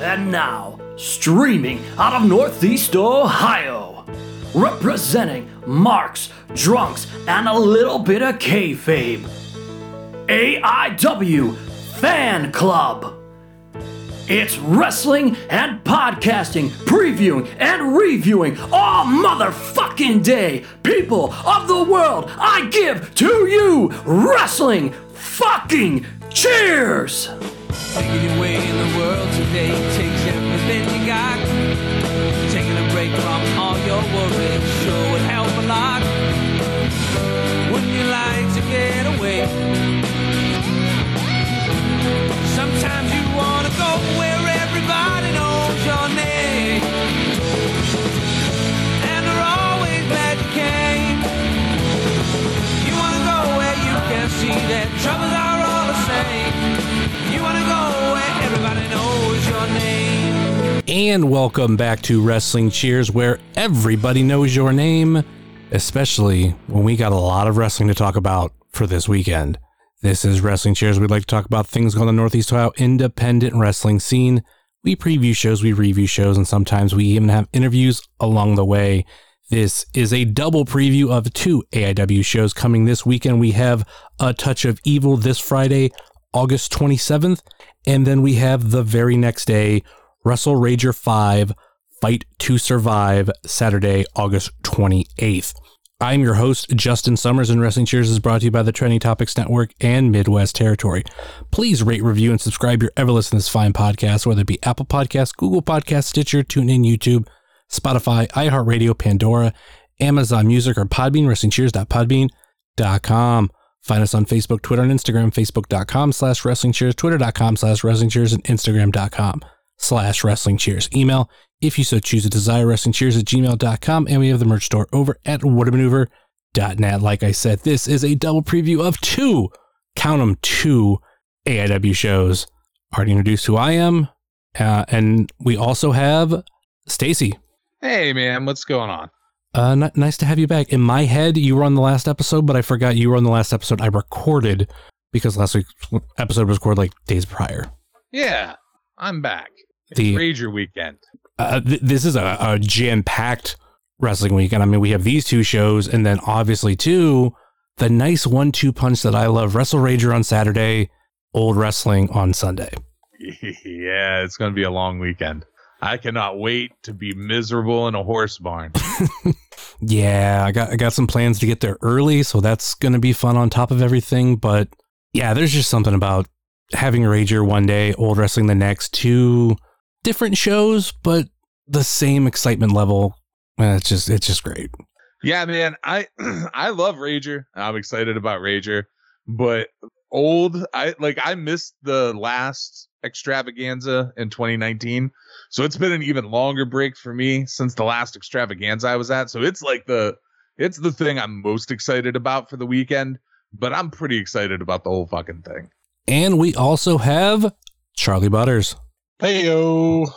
And now, streaming out of Northeast Ohio, representing marks, drunks, and a little bit of kayfabe, AIW Fan Club. It's wrestling and podcasting, previewing and reviewing all motherfucking day. People of the world, I give to you wrestling fucking cheers! Today takes everything you got. Taking a break from all your worries sure And welcome back to Wrestling Cheers, where everybody knows your name, especially when we got a lot of wrestling to talk about for this weekend. This is Wrestling Cheers. We'd like to talk about things going on the Northeast Ohio independent wrestling scene. We preview shows, we review shows, and sometimes we even have interviews along the way. This is a double preview of two AIW shows coming this weekend. We have A Touch of Evil this Friday, August 27th, and then we have the very next day, Wrestle Rager 5 Fight to Survive, Saturday, August 28th. I'm your host, Justin Summers, and Wrestling Cheers is brought to you by the Trending Topics Network and Midwest Territory. Please rate, review, and subscribe your ever listen to this fine podcast, whether it be Apple Podcasts, Google Podcasts, Stitcher, TuneIn, YouTube, Spotify, iHeartRadio, Pandora, Amazon Music, or Podbean, WrestlingCheers.podbean.com. Find us on Facebook, Twitter, and Instagram, facebook.com slash wrestling cheers, twitter.com slash wrestling cheers, and instagram.com slash wrestling cheers. Email, if you so choose to desire, wrestling cheers at gmail.com. And we have the merch store over at whatamaneuver.net. Like I said, this is a double preview of two, count them, two AIW shows. Already introduced who I am. Uh, and we also have Stacy. Hey man, what's going on? Uh, n- nice to have you back. In my head, you were on the last episode, but I forgot you were on the last episode I recorded because last week's episode was recorded like days prior. Yeah, I'm back. The- Rager weekend. Uh, th- this is a, a jam-packed wrestling weekend. I mean, we have these two shows, and then obviously too the nice one-two punch that I love: Wrestle Rager on Saturday, Old Wrestling on Sunday. yeah, it's gonna be a long weekend. I cannot wait to be miserable in a horse barn. Yeah, I got I got some plans to get there early, so that's gonna be fun on top of everything. But yeah, there's just something about having Rager one day, old wrestling the next, two different shows, but the same excitement level. And it's just it's just great. yeah, man, I I love Rager. I'm excited about Rager, but old, I like I missed the last extravaganza in 2019. So it's been an even longer break for me since the last extravaganza I was at. So it's like the it's the thing I'm most excited about for the weekend, but I'm pretty excited about the whole fucking thing. And we also have Charlie Butters. Heyo.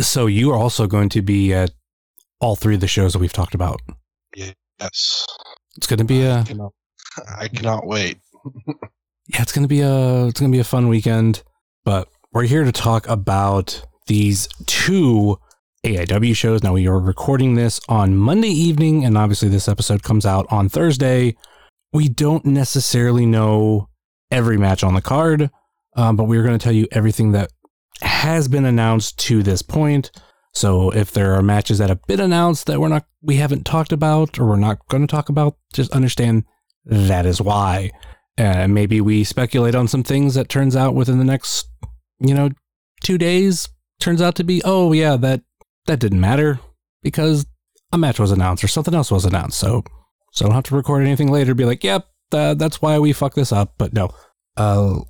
So you are also going to be at all three of the shows that we've talked about. Yes. It's going to be I a cannot, I cannot wait. yeah, it's gonna be a it's gonna be a fun weekend. But we're here to talk about these two AIW shows. Now we are recording this on Monday evening, and obviously this episode comes out on Thursday. We don't necessarily know every match on the card, um, but we're going to tell you everything that has been announced to this point. So if there are matches that have been announced that we're not we haven't talked about or we're not going to talk about, just understand that is why. And maybe we speculate on some things that turns out within the next, you know, two days turns out to be, oh yeah, that that didn't matter because a match was announced or something else was announced. So so I don't have to record anything later. Be like, yep, that, that's why we fucked this up. But no, uh,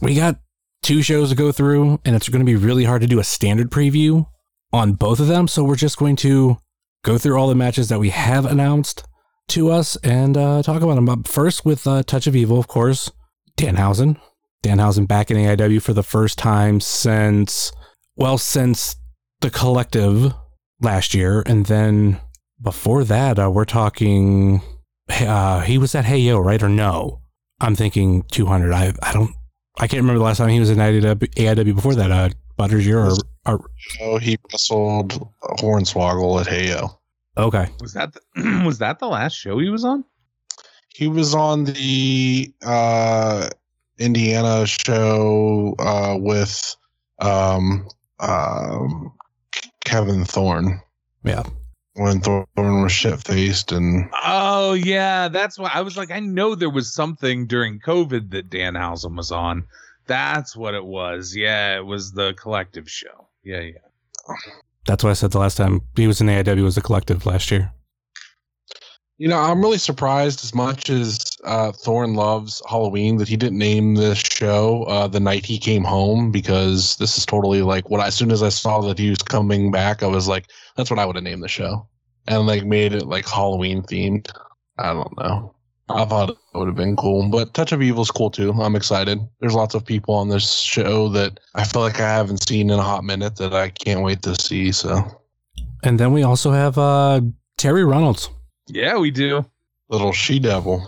we got two shows to go through, and it's going to be really hard to do a standard preview on both of them. So we're just going to go through all the matches that we have announced to us and uh, talk about them. But first, with uh, Touch of Evil, of course, Danhausen. Danhausen back in AIW for the first time since, well, since the collective last year. And then before that, uh, we're talking, uh, he was at Hey Yo, right? Or no? I'm thinking 200. I, I don't, I can't remember the last time he was in AIW, AIW before that. Uh, Butters, you're a, a, he wrestled Hornswoggle at Heyo. okay. Was that the, was that the last show he was on? He was on the uh, Indiana show uh, with um, um, Kevin Thorne Yeah. When Thorne was shit faced and Oh yeah, that's why I was like, I know there was something during COVID that Danhausen was on. That's what it was. Yeah, it was the collective show. Yeah, yeah. That's what I said the last time he was in AIW was the collective last year. You know, I'm really surprised as much as uh, Thorne loves Halloween that he didn't name this show uh, the night he came home because this is totally like what I, as soon as I saw that he was coming back, I was like, that's what I would have named the show and like made it like Halloween themed. I don't know. I thought it would have been cool, but Touch of Evil is cool too. I'm excited. There's lots of people on this show that I feel like I haven't seen in a hot minute that I can't wait to see. So And then we also have uh, Terri Runnels. Yeah, we do. little she devil.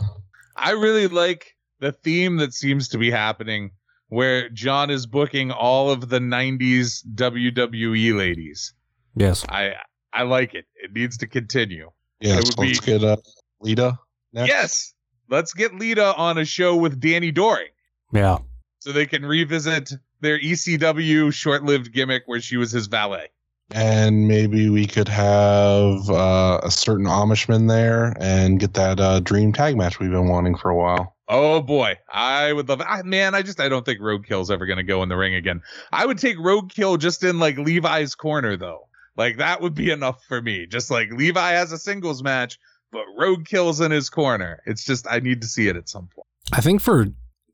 I really like the theme that seems to be happening where John is booking all of the 90s WWE ladies. Yes. I I like it. It needs to continue. Yeah, would let's be- get uh, Lita. Next. Yes. Let's get Lita on a show with Danny Doring Yeah. so they can revisit their ECW short-lived gimmick where she was his valet. And maybe we could have uh, a certain Amishman there and get that uh, dream tag match we've been wanting for a while. Oh boy, I would love. it. I, man, I just I don't think Roadkill's ever gonna go in the ring again. I would take Roadkill just in like Levi's corner though. Like that would be enough for me. Just like Levi has a singles match, but Roadkill's in his corner. It's just I need to see it at some point. I think for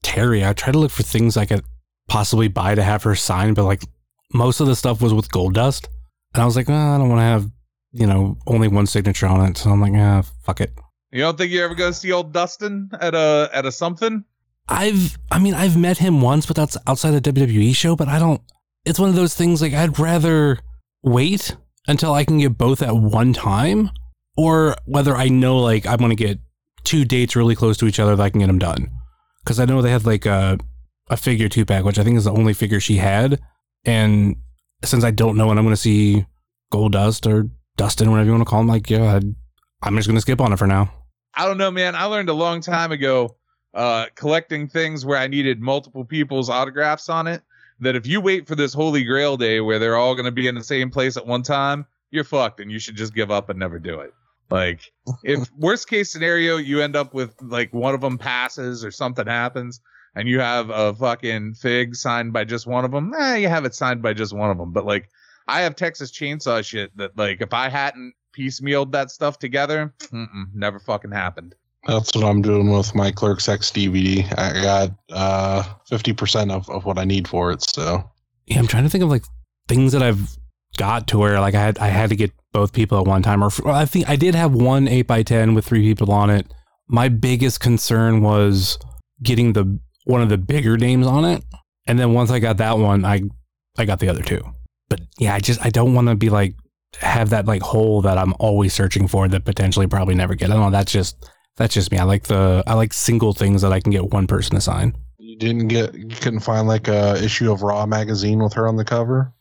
Terri, I tried to look for things I could possibly buy to have her sign, but like most of the stuff was with Goldust. And I was like, "Ah, I don't want to have, you know, only one signature on it. So I'm like, ah, fuck it. You don't think you're ever gonna see old Dustin at a at a something? I've, I mean, I've met him once, but that's outside the WWE show. But I don't. It's one of those things. Like I'd rather wait until I can get both at one time, or whether I know like I'm gonna get two dates really close to each other that I can get them done. Because I know they had like a a figure two pack, which I think is the only figure she had, and since I don't know when I'm gonna see Goldust or Dustin, whatever you want to call him, like yeah, I'd- I'm just gonna skip on it for now. I don't know, man. I learned a long time ago, uh, collecting things where I needed multiple people's autographs on it. That if you wait for this Holy Grail day where they're all going to be in the same place at one time, you're fucked, and you should just give up and never do it. Like, if worst case scenario, you end up with like one of them passes or something happens, and you have a fucking fig signed by just one of them. Eh, you have it signed by just one of them. But like, I have Texas Chainsaw shit that like if I hadn't piecemealed that stuff together, mm-mm, never fucking happened. That's what I'm doing with my Clerks X DVD. I got uh, 50% of, of what I need for it. So yeah, I'm trying to think of like things that I've got to where like I had I had to get both people at one time. Or well, I think I did have one eight by ten with three people on it. My biggest concern was getting the one of the bigger names on it, and then once I got that one, I I got the other two. But yeah, I just I don't want to be like have that like hole that I'm always searching for that potentially probably never get. I don't know. That's just that's just me. I like the I like single things that I can get one person to sign. you didn't get, you couldn't find like a issue of Raw magazine with her on the cover?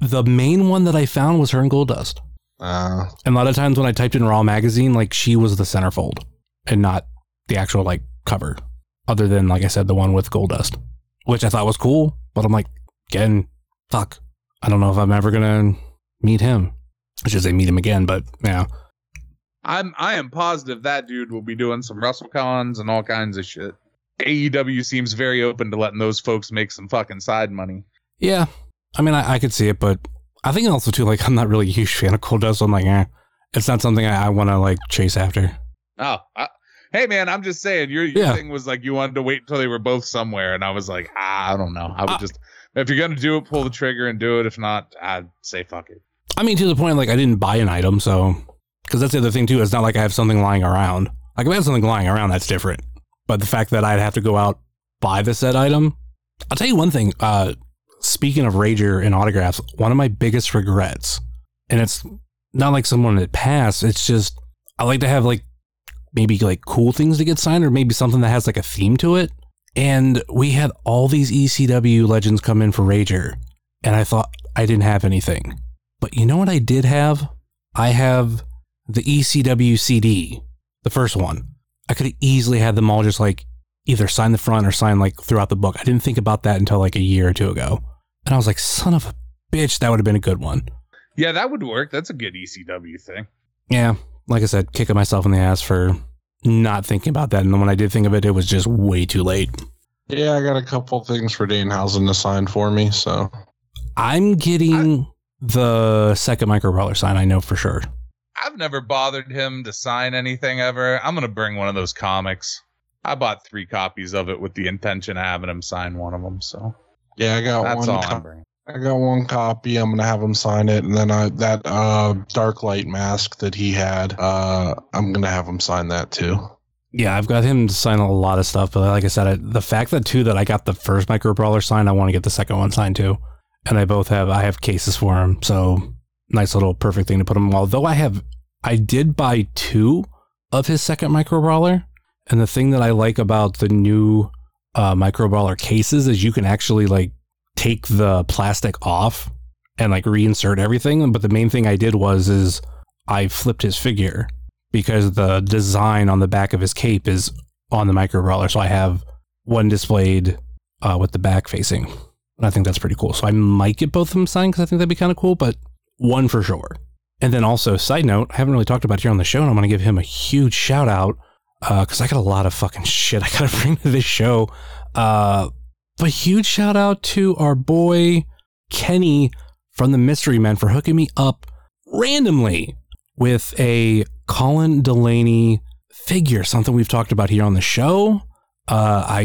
The main one that I found was her in Goldust. Uh, And a lot of times when I typed in Raw magazine, like she was the centerfold and not the actual like cover. Other than like I said, the one with Goldust, which I thought was cool. But I'm like, again, fuck. I don't know if I'm ever gonna meet him. I should say meet him again, but yeah. I'm I am positive that dude will be doing some WrestleCons and all kinds of shit. AEW seems very open to letting those folks make some fucking side money. Yeah. I mean I, I could see it, but I think also too, like I'm not really a huge fan of Goldust. So I'm like, eh. It's not something I, I wanna like chase after. Oh, I, hey man, I'm just saying your, your Yeah. thing was like you wanted to wait until they were both somewhere, and I was like, ah, I don't know. I would Uh, just if you're gonna do it, pull the trigger and do it. If not, I'd say fuck it. I mean, to the point, like I didn't buy an item, so because that's the other thing too. It's not like I have something lying around. Like if I have something lying around, that's different. But the fact that I'd have to go out buy the said item, I'll tell you one thing. Uh, speaking of Rager and autographs, one of my biggest regrets, and it's not like someone that passed. It's just I like to have like maybe like cool things to get signed, or maybe something that has like a theme to it. And we had all these ECW legends come in for Rager, and I thought I didn't have anything. But you know what I did have? I have the ECW CD, the first one. I could have easily had them all just like either sign the front or sign like throughout the book. I didn't think about that until like a year or two ago. And I was like, son of a bitch, that would have been a good one. Yeah, that would work. That's a good ECW thing. Yeah, like I said, kicking myself in the ass for not thinking about that. And then when I did think of it, it was just way too late. Yeah, I got a couple things for Danhausen to sign for me. So I'm getting the second micro brawler sign, I know for sure. I've never bothered him to sign anything ever. I'm gonna bring one of those comics. I bought three copies of it with the intention of having him sign one of them. So yeah, I got that's one. all co- I'm bringing. I got one copy. I'm gonna have him sign it, and then I that uh dark light mask that he had. Uh, I'm gonna have him sign that too. Yeah, I've got him to sign a lot of stuff, but like I said, I, the fact that too that I got the first micro brawler signed, I want to get the second one signed too, and I both have I have cases for him, so nice little perfect thing to put him. Although I have, I did buy two of his second micro brawler, and the thing that I like about the new uh, micro brawler cases is you can actually like take the plastic off and like reinsert everything. But the main thing I did was is I flipped his figure because the design on the back of his cape is on the micro brawler. So I have one displayed uh, with the back facing. And I think that's pretty cool. So I might get both of them signed because I think that'd be kind of cool, but one for sure. And then also, side note, I haven't really talked about here on the show, and I'm going to give him a huge shout out because I got a lot of fucking shit I got to bring to this show. Uh, but huge shout out to our boy Kenny from the Mystery Men for hooking me up randomly with a Colin Delaney figure, something we've talked about here on the show. Uh, I,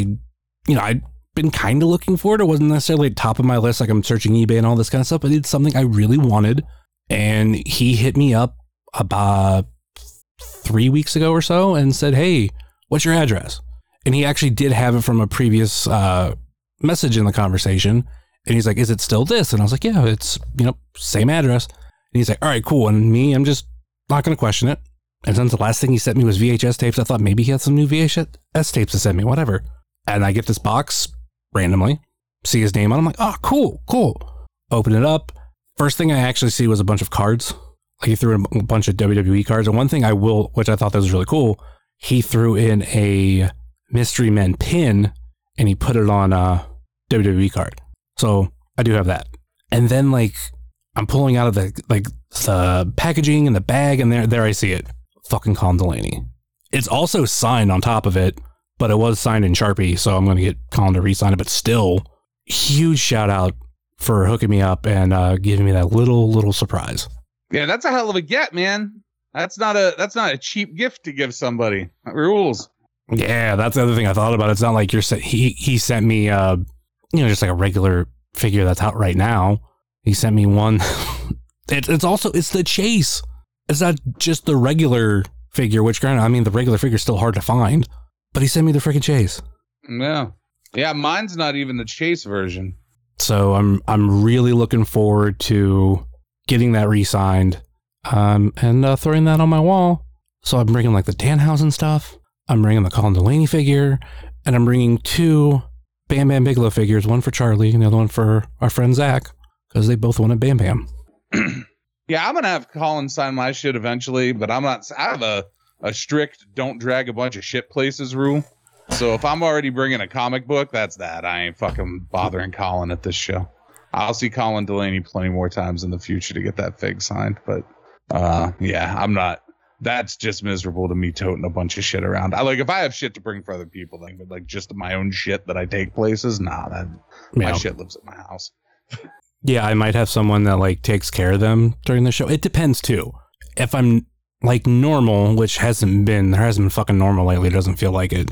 you know, I'd been kind of looking for it. It wasn't necessarily top of my list, like I'm searching eBay and all this kind of stuff, but it's something I really wanted. And he hit me up about three weeks ago or so and said, Hey, what's your address? And he actually did have it from a previous uh, message in the conversation. And he's like, Is it still this? And I was like, Yeah, it's, you know, same address. And he's like, All right, cool. And me, I'm just not going to question it. And since the last thing he sent me was VHS tapes, I thought maybe he had some new VHS tapes to send me, whatever. And I get this box randomly, see his name on it. I'm like, Oh, cool, cool. Open it up. First thing I actually see was a bunch of cards. Like he threw in a bunch of WWE cards. And one thing I will, which I thought that was really cool, he threw in a Mystery Men pin and he put it on a WWE card. So I do have that. And then like I'm pulling out of the like the packaging and the bag, and there there I see it. Fucking Colin Delaney. It's also signed on top of it, but it was signed in Sharpie, so I'm gonna get Colin to re-sign it. But still, huge shout out for hooking me up and uh, giving me that little little surprise. Yeah, that's a hell of a get, man. That's not a that's not a cheap gift to give somebody. That rules. Yeah, that's the other thing I thought about. It's not like you're he he sent me uh you know just like a regular figure that's out right now. He sent me one. it's it's also it's the chase. It's not just the regular figure, which granted, I mean the regular figure is still hard to find, but he sent me the freaking chase. Yeah. Yeah, mine's not even the chase version. So I'm I'm really looking forward to getting that re-signed, um, and uh, throwing that on my wall. So I'm bringing like the Danhausen stuff. I'm bringing the Colin Delaney figure, and I'm bringing two Bam Bam Bigelow figures. One for Charlie, and the other one for our friend Zach, because they both wanted Bam Bam. Yeah, I'm gonna have Colin sign my shit eventually, but I'm not. I have a a strict don't drag a bunch of shit places rule. So if I'm already bringing a comic book, that's that. I ain't fucking bothering Colin at this show. I'll see Colin Delaney plenty more times in the future to get that fig signed, but uh, yeah, I'm not. That's just miserable to me toting a bunch of shit around. I like if I have shit to bring for other people, like but like just my own shit that I take places. Nah, that my Yeah. shit lives at my house. Yeah, I might have someone that like takes care of them during the show. It depends too. If I'm like normal, which hasn't been there hasn't been fucking normal lately, it doesn't feel like it.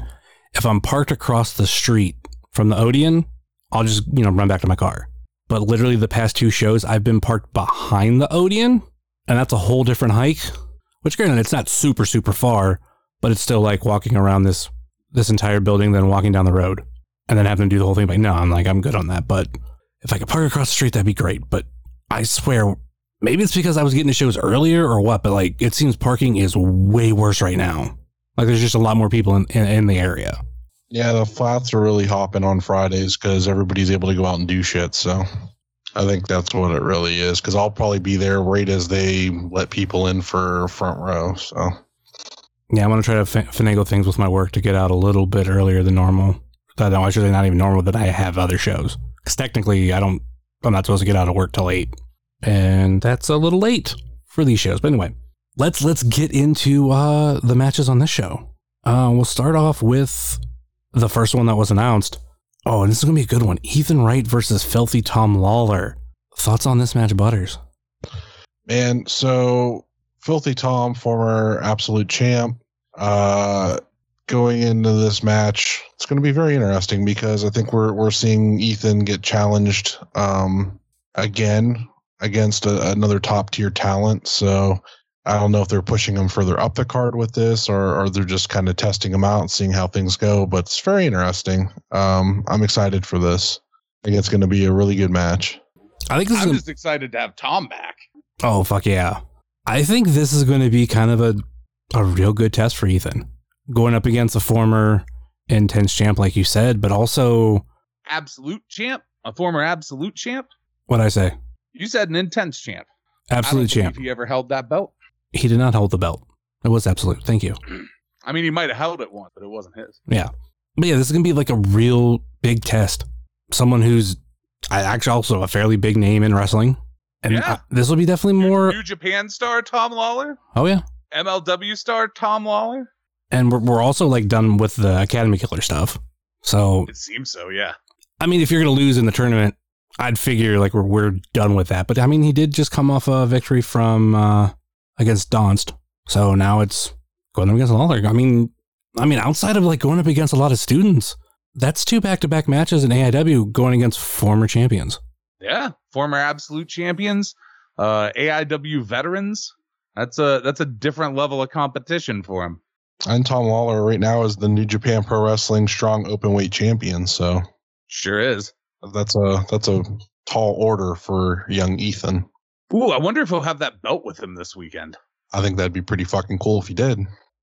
If I'm parked across the street from the Odeon, I'll just, you know, run back to my car. But literally the past two shows I've been parked behind the Odeon, and that's a whole different hike. Which granted it's not super, super far, but it's still like walking around this this entire building, then walking down the road. And then having to do the whole thing. Like, no, I'm like, I'm good on that. But if I could park across the street, that'd be great. But I swear, maybe it's because I was getting the shows earlier or what, but like it seems parking is way worse right now. Like there's just a lot more people in, in, in the area. Yeah, the flats are really hopping on Fridays because everybody's able to go out and do shit. So I think that's what it really is because I'll probably be there right as they let people in for front row. So Yeah, I'm gonna try to fin- finagle things with my work to get out a little bit earlier than normal. That no, actually not even normal. That I have other shows because technically I don't. I'm not supposed to get out of work till eight, and that's a little late for these shows. But anyway, let's let's get into uh, the matches on this show. Uh, we'll start off with the first one that was announced. Oh, and this is gonna be a good one. Ethan Wright versus Filthy Tom Lawler. Thoughts on this match, Butters? And so, Filthy Tom, former absolute champ, uh, going into this match, it's going to be very interesting because I think we're we're seeing Ethan get challenged um, again against a, another top tier talent. So I don't know if they're pushing him further up the card with this, or or they're just kind of testing him out and seeing how things go. But it's very interesting. Um, I'm excited for this. I think it's going to be a really good match. I think this I'm gonna- just excited to have Tom back. Oh fuck yeah! I think this is going to be kind of a a real good test for Ethan, going up against a former intense champ, like you said, but also Absolute champ, a former absolute champ. What'd I say, You said an intense champ. absolute I don't champ. believe he ever held that belt. He did not hold the belt. It was absolute. Thank you. I mean, he might have held it once, but it wasn't his. Yeah, but yeah, this is going to be like a real big test. Someone who's actually also a fairly big name in wrestling, and Yeah. uh, this will be definitely more. New Japan star Tom Lawler, Oh yeah, MLW star Tom Lawler. and we're we're also like done with the Academy Killer stuff. So It seems so, yeah. I mean, if you're going to lose in the tournament, I'd figure like we're we're done with that. But I mean, he did just come off a victory from uh, against Donst, so now it's going up against Lawler. I mean, I mean, outside of like going up against a lot of students, that's two back to back matches in AIW going against former champions. Yeah, former absolute champions, uh, AIW veterans. That's a that's a different level of competition for him. And Tom Lawler right now is the New Japan Pro Wrestling Strong Openweight Champion. So Sure is. that's a that's a tall order for young Ethan. Ooh, I wonder if he'll have that belt with him this weekend. I think that'd be pretty fucking cool if he did.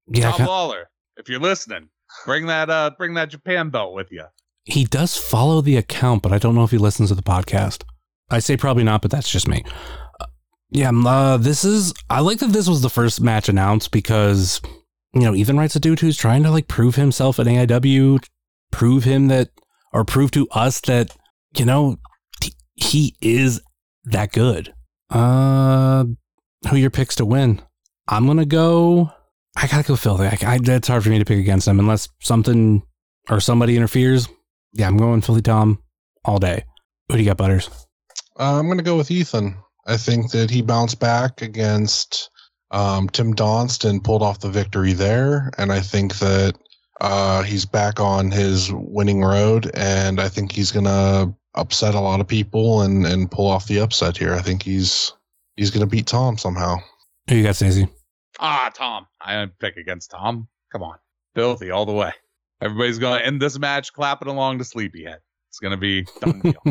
Yeah, Tom ki- Lawler, if you're listening, bring that uh bring that Japan belt with you. he does follow the account, but I don't know if he listens to the podcast. I say probably not, but that's just me. Uh, yeah, um, uh, this is. I like that this was the first match announced because you know Ethan Wright's a dude who's trying to like prove himself at AIW, prove him that, or prove to us that you know he- he is that good. Uh, who your picks to win? I'm gonna go. I gotta go Philly. I, I, it's hard for me to pick against them unless something or somebody interferes. Yeah, I'm going Philly Tom all day. Who do you got, Butters? Uh, I'm to go with Ethan. I think that he bounced back against um, Tim Donst and pulled off the victory there. And I think that uh, he's back on his winning road. And I think he's to upset a lot of people and, and pull off the upset here. I think he's he's going to beat Tom somehow. Who you got, Stacey? Ah, Tom. I don't pick against Tom. Come on. Filthy all the way. Everybody's gonna end this match clapping along to Sleepyhead. It's gonna be done deal.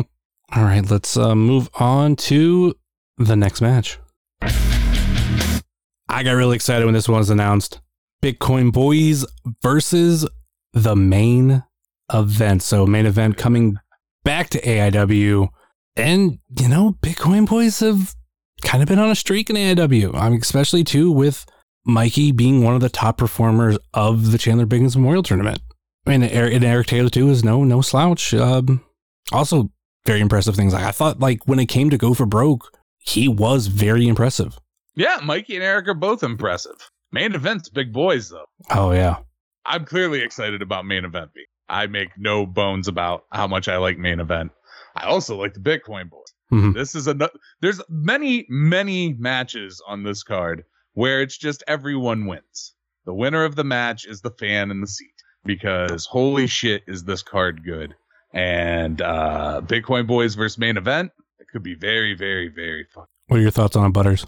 All right, let's uh, move on to the next match. I got really excited when this one was announced. Bitcoin Boys versus the main event. So, main event coming back to AIW. And, you know, Bitcoin Boys have kind of been on a streak in AIW. I mean, especially too with Mikey being one of the top performers of the Chandler Biggins Memorial Tournament. I mean, and Eric Taylor too is no no slouch. Um, also, very impressive things. Like I thought, like when it came to go for broke, he was very impressive. yeah, Mikey and Eric are both impressive. Main event's big boys though. Oh yeah, I'm clearly excited about main event. B. I make no bones about how much I like main event. I also like the Bitcoin boys. Mhm. This is a there's many many matches on this card where it's just everyone wins. The winner of the match is the fan in the seat because holy shit is this card good. And uh Bitcoin boys versus main event, it could be very very very fun. What are your thoughts on it, Butters?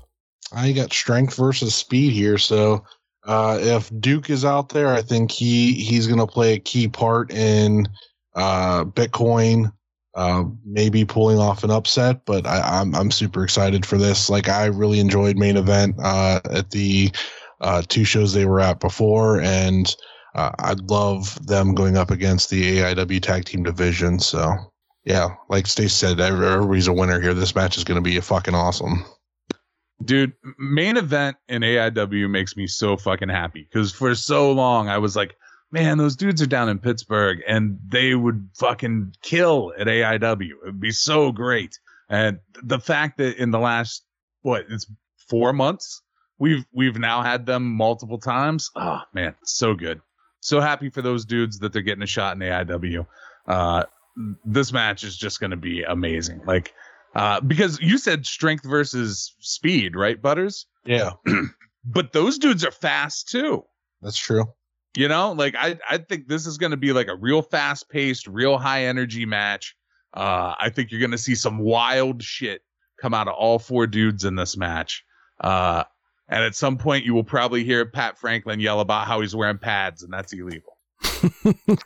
I got strength versus speed here. So uh, if Duke is out there, I think he he's going to play a key part in uh, Bitcoin, uh, maybe pulling off an upset. But I, I'm I'm super excited for this. Like I really enjoyed main event uh, at the uh, two shows they were at before, and I'd love them going up against the AIW tag team division. So Yeah, like Stace said, everybody's a winner here. This match is going to be a fucking awesome. Dude, main event in AIW makes me so fucking happy because for so long I was like, man, those dudes are down in Pittsburgh and they would fucking kill at AIW. It would be so great. And the fact that in the last what it's four months, we've we've now had them multiple times. Oh man, so good. So happy for those dudes that they're getting a shot in AIW. Uh, this match is just going to be amazing. Like uh, because you said strength versus speed, right, Butters? Yeah. but those dudes are fast too. That's true. You know, like I, I think this is going to be like a real fast paced, real high energy match. Uh, I think you're going to see some wild shit come out of all four dudes in this match. Uh, and at some point, you will probably hear Pat Franklin yell about how he's wearing pads, and that's illegal.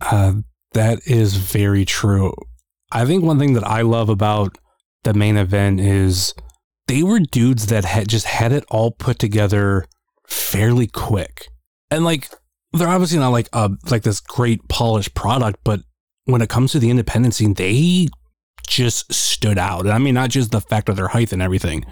uh, that is very true. I think one thing that I love about the main event is they were dudes that had just had it all put together fairly quick. And like they're obviously not like a like this great polished product, but when it comes to the independent scene, they just stood out. And I mean not just the fact of their height and everything,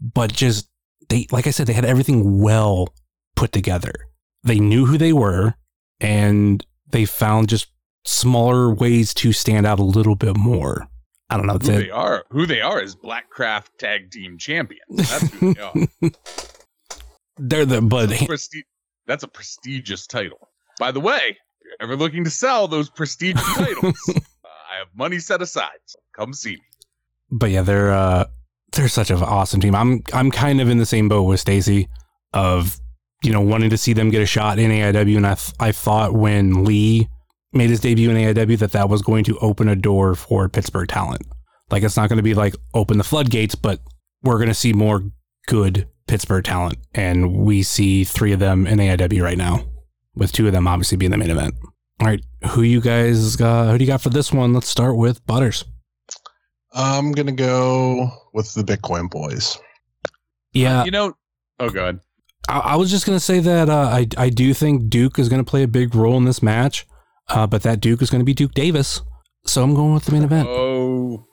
but just they like I said, they had everything well put together. They knew who they were and they found just smaller ways to stand out a little bit more. I don't know. Who they are, who they are is Blackcraft Tag Team Champions. That's who they are. They're the but that's a, presti- that's a prestigious title. By the way, if you're ever looking to sell those prestigious titles, uh, I have money set aside. So come see me. But yeah, they're uh they're such an awesome team. I'm I'm kind of in the same boat with Stacy of you know wanting to see them get a shot in AIW, and I th- I thought when Lee made his debut in AIW that that was going to open a door for Pittsburgh talent. Like it's not going to be like open the floodgates, but we're going to see more good Pittsburgh talent, and we see three of them in AIW right now, with two of them obviously being the main event. All right, who you guys got? Who do you got for this one? Let's start with Butters. I'm gonna go with the Bitcoin Boys. Yeah, uh, you know. Oh, god. I, I was just gonna say that uh, I I do think Duke is gonna play a big role in this match. Uh, but that Duke is going to be Duke Davis. So I'm going with the main event. Oh.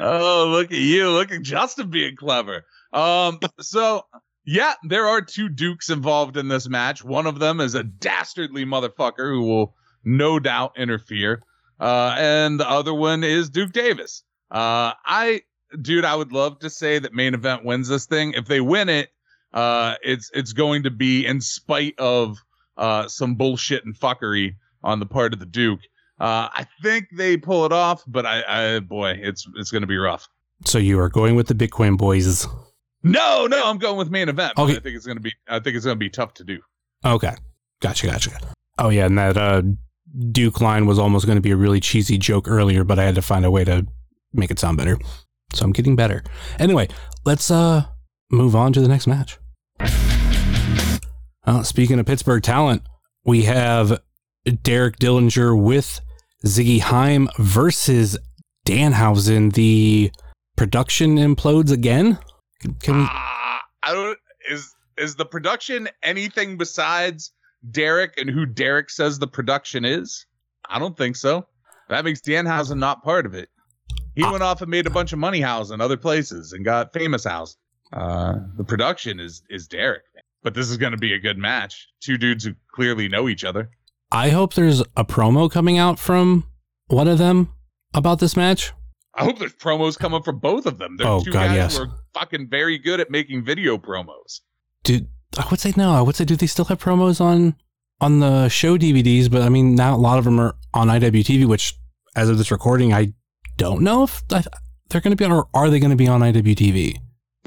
Oh, look at you. Look at Justin being clever. Um, so yeah, there are two Dukes involved in this match. One of them is a dastardly motherfucker who will no doubt interfere. Uh, and the other one is Duke Davis. Uh, I, dude, I would love to say that main event wins this thing. If they win it, uh, it's, it's going to be in spite of, uh, some bullshit and fuckery on the part of the Duke. Uh, I think they pull it off, but I, I boy, it's it's going to be rough. So you are going with the Bitcoin boys? No, no, I'm going with main event. Okay. I think it's going to be. I think it's going to be tough to do. Okay, gotcha, gotcha. Oh yeah, and that uh, Duke line was almost going to be a really cheesy joke earlier, but I had to find a way to make it sound better. So I'm getting better. Anyway, let's uh move on to the next match. Uh, speaking of Pittsburgh talent, we have Derek Dillinger with Ziggy Haim versus Danhausen. The production implodes again. Can we? Uh, I don't. Is is the production anything besides Derek and who Derek says the production is? I don't think so. That makes Danhausen not part of it. He uh, went off and made a bunch of money housing other places and got famous house. Uh, the production is is Derek, but this is going to be a good match. Two dudes who clearly know each other. I hope there's a promo coming out from one of them about this match. I hope there's promos coming from both of them. They're oh, two God, guys yes. who are fucking very good at making video promos. Dude, I would say no. I would say, do they still have promos on on the show DVDs? But I mean, now a lot of them are on IWTV, which, as of this recording, I don't know if they're going to be on, or are they going to be on IWTV?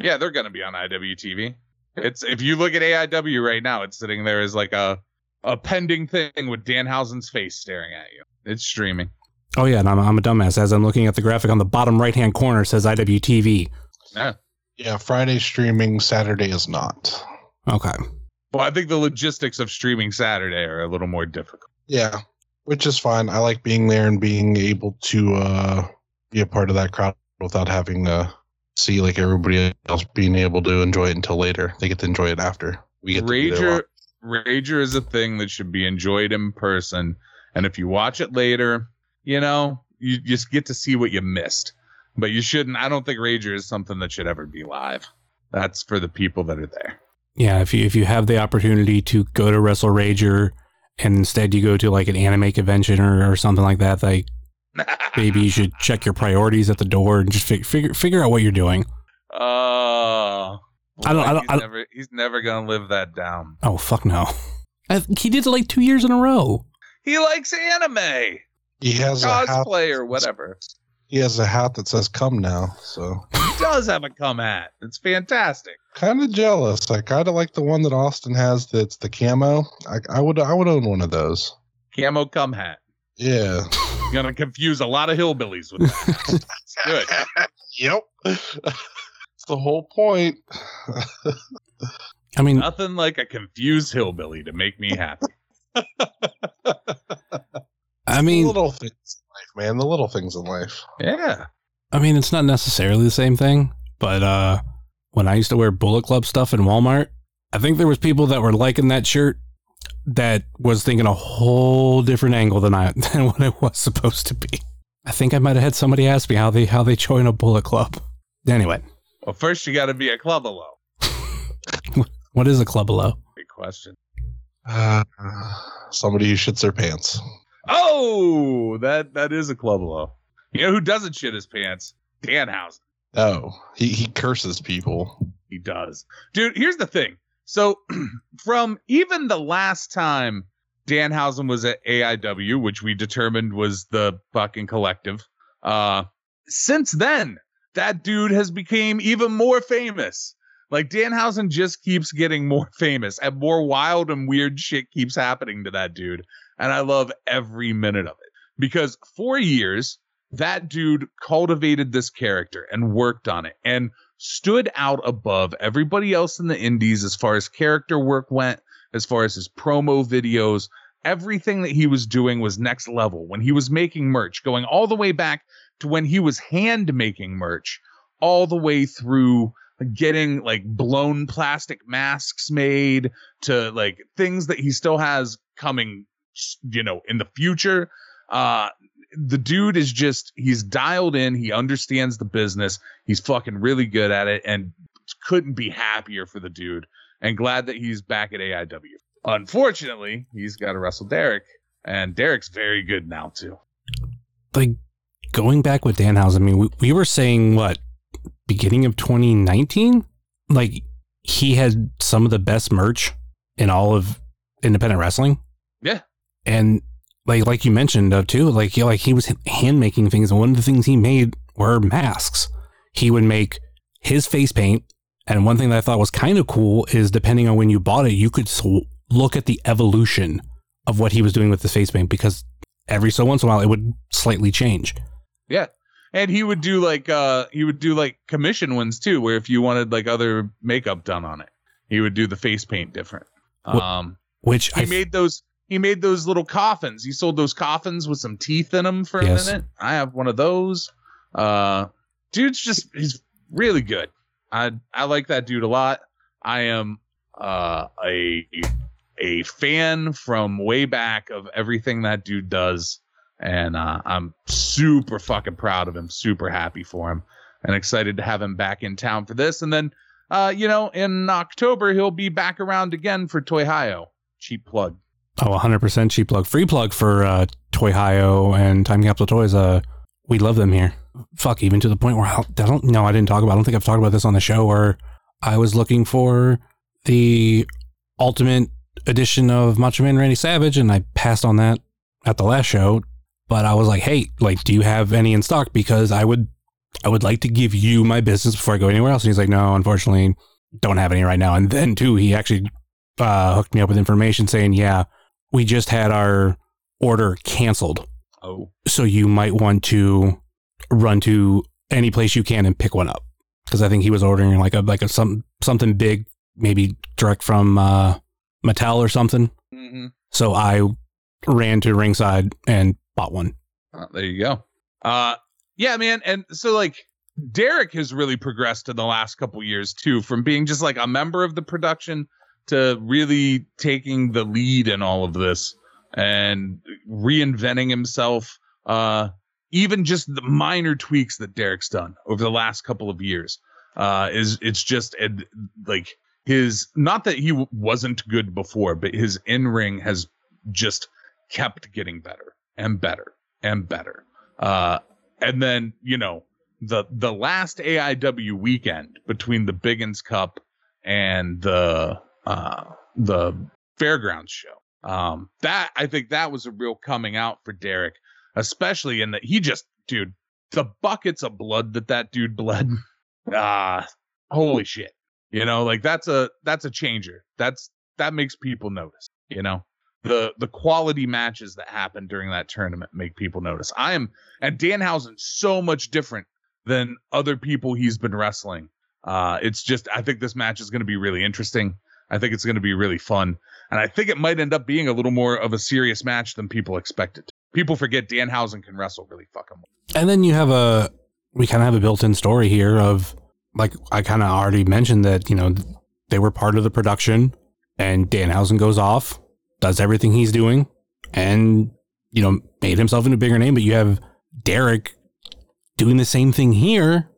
Yeah, they're going to be on IWTV. It's if you look at AIW right now, it's sitting there as like a a pending thing with Danhausen's face staring at you. It's streaming. Oh yeah, and I'm, I'm a dumbass. As I'm looking at the graphic on the bottom right hand corner, says IWTV. Yeah. Yeah, Friday streaming, Saturday is not. Okay. Well, I think the logistics of streaming Saturday are a little more difficult. Yeah, which is fine. I like being there and being able to uh, be a part of that crowd without having to see like everybody else being able to enjoy it until later. They get to enjoy it after. We get Rager Rager is a thing that should be enjoyed in person. And if you watch it later, you know, you just get to see what you missed. But you shouldn't. I don't think Rager is something that should ever be live. That's for the people that are there. Yeah, if you if you have the opportunity to go to Wrestle Rager and instead you go to like an anime convention or, or something like that, like maybe you should check your priorities at the door and just fig- figure figure out what you're doing. Oh, I don't- I don't- He's, I don't- never, he's never gonna live that down. Oh fuck no! I, he did it like two years in a row. He likes anime, He has a hat. cosplay, or whatever. He has a hat that says "Come now," so He does have a come hat. It's fantastic. kind of jealous. I kind of like the one that Austin has. That's the camo. I, I would I would own one of those. Camo cum hat. Yeah. Gonna confuse a lot of hillbillies with that. Good. yep. That's the whole point. I mean, Nothing like a confused hillbilly to make me happy. I mean, the mean, little things in life, man. The little things in life. Yeah. I mean, it's not necessarily the same thing, but uh, when I used to wear Bullet Club stuff in Walmart, I think there was people that were liking that shirt that was thinking a whole different angle than I than what it was supposed to be. I think I might have had somebody ask me how they how they join a Bullet Club. Anyway, Well, first you got to be a club below. what is a club below? Big question. Uh, somebody who shits their pants. Oh, that that is a club below. You know who doesn't shit his pants? Danhausen. Oh, he he curses people. He does. Dude, here's the thing. So, from even the last time Danhausen was at AIW, which we determined was the fucking collective, uh, since then, that dude has became even more famous. Like Danhausen just keeps getting more famous and more wild and weird shit keeps happening to that dude. And I love every minute of it because for years, that dude cultivated this character and worked on it and stood out above everybody else in the indies as far as character work went, as far as his promo videos. Everything that he was doing was next level. When he was making merch, going all the way back to when he was hand making merch, all the way through getting like blown plastic masks made to like things that he still has coming, you know, in the future. Uh, the dude is just he's dialed in he understands the business he's fucking really good at it and couldn't be happier for the dude and glad that he's back at aiw unfortunately he's got to wrestle derek and derek's very good now too Like going back with Danhausen, I mean, we, we were saying what beginning of 2019, like he had some of the best merch in all of independent wrestling. Yeah. and like like you mentioned uh, too, like you like he was hand making things, and one of the things he made were masks. He would make his face paint, and one thing that I thought was kind of cool is depending on when you bought it, you could look at the evolution of what he was doing with the face paint because every so once in a while it would slightly change. And he would do like uh he would do like commission ones too where if you wanted like other makeup done on it he would do the face paint different. Um Which he I made those he made those little coffins. He sold those coffins with some teeth in them for a Yes. minute. I have one of those. Uh dude's just he's really good. I i like that dude a lot. I am uh a a fan from way back of everything that dude does and uh, i'm super fucking proud of him super happy for him and excited to have him back in town for this and then uh you know in october he'll be back around again for toy Hio. cheap plug Oh, 100% cheap plug. Free plug for uh, Toy Hio and Time Capsule Toys. Uh, we love them here. Fuck, even to the point where I don't, no, I didn't talk about I don't think I've talked about this on the show where I was looking for the ultimate edition of Macho Man Randy Savage and I passed on that at the last show. But I was like, hey, like, do you have any in stock? Because I would I would like to give you my business before I go anywhere else. And he's like, no, unfortunately, don't have any right now. And then too, he actually uh, hooked me up with information saying, yeah, we just had our order canceled. oh So you might want to run to any place you can and pick one up. Because I think he was ordering like a like a some something big, maybe direct from uh, Mattel or something. hmm So I ran to ringside and bought one. Oh, there you go. Uh, yeah, man. And so like Derek has really progressed in the last couple years too, from being just like a member of the production to really taking the lead in all of this and reinventing himself. Uh, even just the minor tweaks that Derek's done over the last couple of years uh, is it's just ed, like his not that he w- wasn't good before, but his in ring has just kept getting better and better and better. Uh, and then you know the the last AIW weekend between the Biggins Cup and the uh, the Fairgrounds show. Um, that I think that was a real coming out for Derek, especially in that he just, dude, the buckets of blood that that dude bled. Ah, holy shit! You know, like that's a that's a changer. That's that makes people notice. You know, the the quality matches that happen during that tournament make people notice. I am and Danhausen so much different than other people he's been wrestling. Uh, it's just I think this match is going to be really interesting. I think it's going to be really fun, and I think it might end up being a little more of a serious match than people expected. People forget Danhausen can wrestle really fucking well. And then you have a we kind of have a built-in story here of like I kind of already mentioned that you know they were part of the production, and Danhausen goes off, does everything he's doing, and you know made himself into a bigger name. But you have Derek doing the same thing here,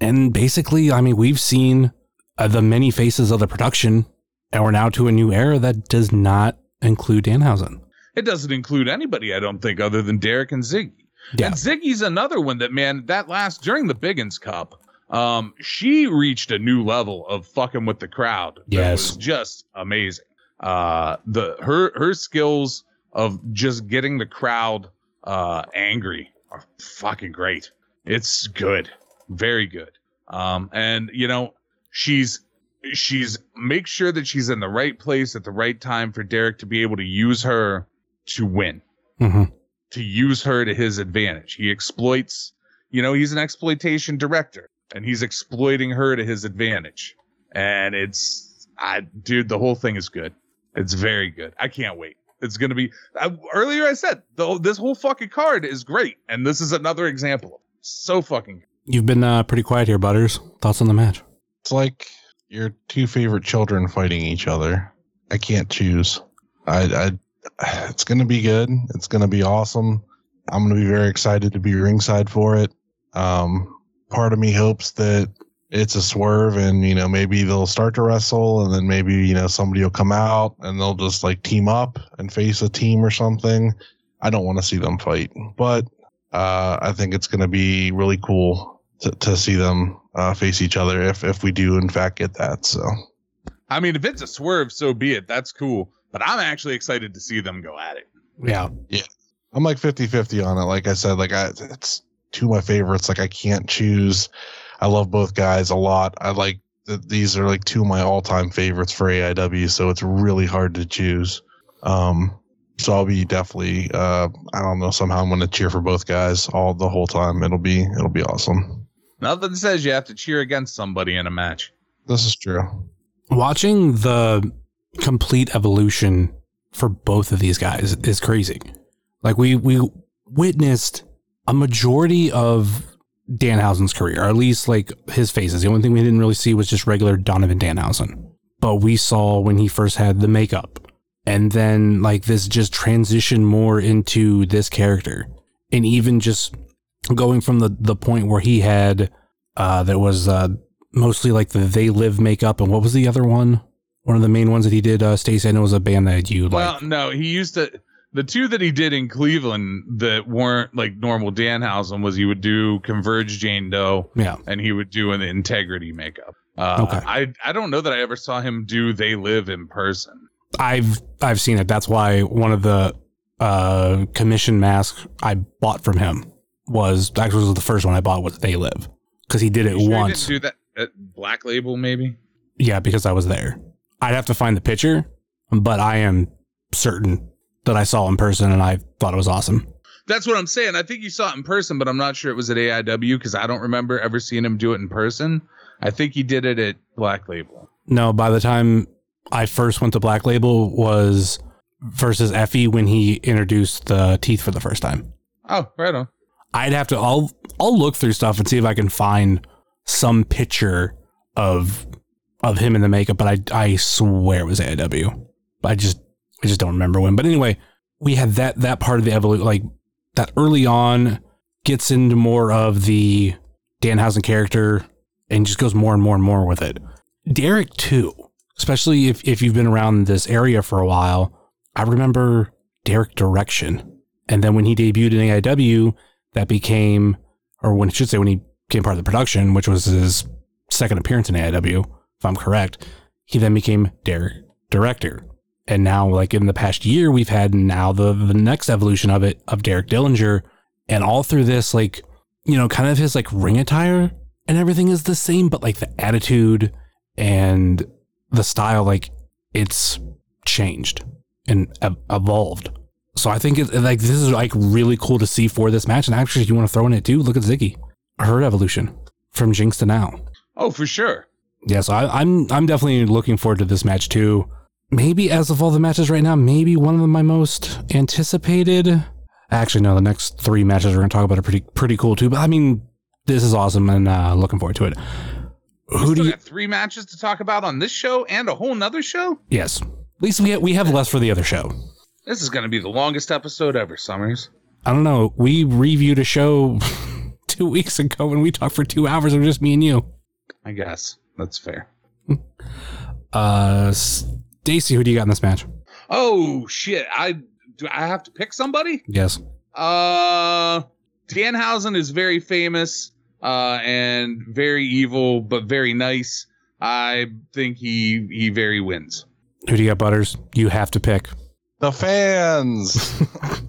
and basically, I mean, we've seen uh, the many faces of the production, and we're now to a new era that does not include Danhausen. It doesn't include anybody, I don't think, other than Derek and Ziggy. Yeah. And Ziggy's another one that man, that last during the Biggins Cup, um, she reached a new level of fucking with the crowd. that Yes. was just amazing. Uh, the her her skills of just getting the crowd uh angry are fucking great. It's good, very good. Um, and you know she's she's make sure that she's in the right place at the right time for Derek to be able to use her to win hmm to use her to his advantage. He exploits, you know, he's an exploitation director and he's exploiting her to his advantage. And it's, I, dude, the whole thing is good. It's very good. I can't wait. It's going to be, I, earlier I said, the, this whole fucking card is great. And this is another example. So fucking good. You've been uh, pretty quiet here, Butters. Thoughts on the match? It's like your two favorite children fighting each other. I can't choose. I, I it's gonna be good. It's gonna be awesome. I'm gonna be very excited to be ringside for it. Um, part of me hopes that it's a swerve and you know maybe they'll start to wrestle and then maybe you know somebody will come out and they'll just like team up and face a team or something. I don't want to see them fight, but uh, I think it's gonna be really cool to, to see them uh, face each other if if we do in fact get that. So I mean, if it's a swerve, so be it. That's cool. But I'm actually excited to see them go at it. Yeah. Yeah i'm like 50 50 on it. Like I said, like I, it's two of my favorites. Like I can't choose. I love both guys a lot. I like th- these are like two of my all time favorites for AIW. So it's really hard to choose. Um, so I'll be definitely, uh, I don't know, somehow I'm going to cheer for both guys all the whole time. It'll be, it'll be awesome. Nothing says you have to cheer against somebody in a match. This is true. Watching the complete evolution for both of these guys is crazy. Like we we witnessed a majority of Danhausen's career, or at least like his faces. The only thing we didn't really see was just regular Donovan Danhausen. But we saw when he first had the makeup, and then like this just transition more into this character, and even just going from the the point where he had uh that was uh mostly like the They Live makeup, and what was the other one? One of the main ones that he did, uh, Stacey. I know it was a band that you like. Well, no, he used to. The two that he did in Cleveland that weren't like normal Danhausen was he would do Converge Jane Doe Yeah, and he would do an Integrity makeup. Uh, Okay. I I don't know that I ever saw him do They Live in person. I've I've seen it. That's why one of the uh commission masks I bought from him was actually was the first one I bought was They Live because he did it sure once. didn't do that at Black Label maybe. Yeah, because I was there. I'd have to find the picture, but I am certain that I saw in person and I thought it was awesome. That's what I'm saying. I think you saw it in person, but I'm not sure it was at AIW because I don't remember ever seeing him do it in person. I think he did it at Black Label. No, by the time I first went to Black Label was versus Effy when he introduced the teeth for the first time. Oh, right on. I'd have to I'll I'll look through stuff and see if I can find some picture of of him in the makeup, but I I swear it was AIW. I just I just don't remember when. But anyway, we had that that part of the evolution like that early on gets into more of the Danhausen character and just goes more and more and more with it. Derek too, especially if, if you've been around this area for a while. I remember Derek Direction. And then when he debuted in AIW, that became, or when I should say when he became part of the production, which was his second appearance in AIW, if I'm correct, he then became Derek Director. And now, like in the past year, we've had now the, the next evolution of it of Derek Dillinger. And all through this, like, you know, kind of his like ring attire and everything is the same, but like the attitude and the style, like it's changed and evolved. So I think it like this is like really cool to see for this match. And actually, if you want to throw in it too, look at Ziggy, her evolution from Jinx to now. Oh, for sure. Yeah, so I, I'm I'm definitely looking forward to this match too. Maybe as of all the matches right now, maybe one of my most anticipated. Actually, no, the next three matches we're gonna talk about are pretty pretty cool too. But I mean, this is awesome and uh, looking forward to it. We Who do you? got three matches to talk about on this show and a whole nother show? Yes, at least we have, we have less for the other show. This is going to be the longest episode ever, Summers. I don't know. We reviewed a show two weeks ago and we talked for two hours. It was just me and you. I guess. That's fair. Uh, Stacy, who do you got in this match? Oh, shit. I do I have to pick somebody? Yes. Uh, Danhausen is very famous uh, and very evil, but very nice. I think he he very wins. Who do you got, Butters? You have to pick. The fans.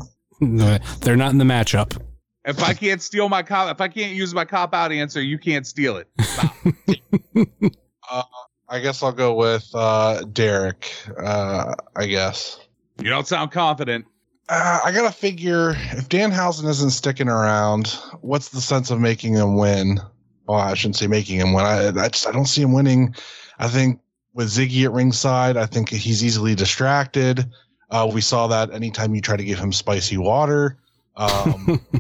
No, They're not in the matchup. If I can't steal my cop, if I can't use my cop out answer, you can't steal it. Stop. I guess I'll go with uh, Derek. Uh, I guess. you don't sound confident. Uh, I gotta figure if Danhausen isn't sticking around, what's the sense of making him win? Well, I shouldn't say making him win. I, I just I don't see him winning. I think with Ziggy at ringside, I think he's easily distracted. Uh, we saw that anytime you try to give him spicy water. Um, I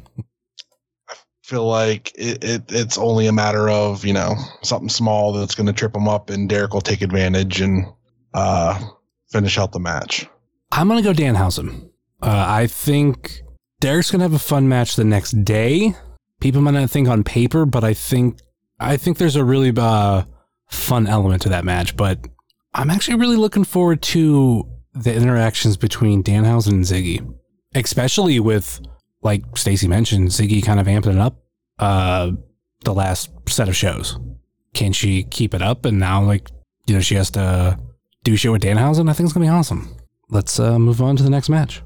feel like it, it it's only a matter of you know something small that's going to trip him up, and Derek will take advantage and uh, finish out the match. I'm gonna go Danhausen. Uh, I think Derek's gonna have a fun match the next day. People might not think on paper, but I think I think there's a really uh, fun element to that match. But I'm actually really looking forward to the interactions between Danhausen and Ziggy, especially with like Stacy mentioned, Ziggy kind of amping it up uh, the last set of shows. Can she keep it up? And now, like you know, she has to do a show with Danhausen. I think it's gonna be awesome. Let's uh, move on to the next match.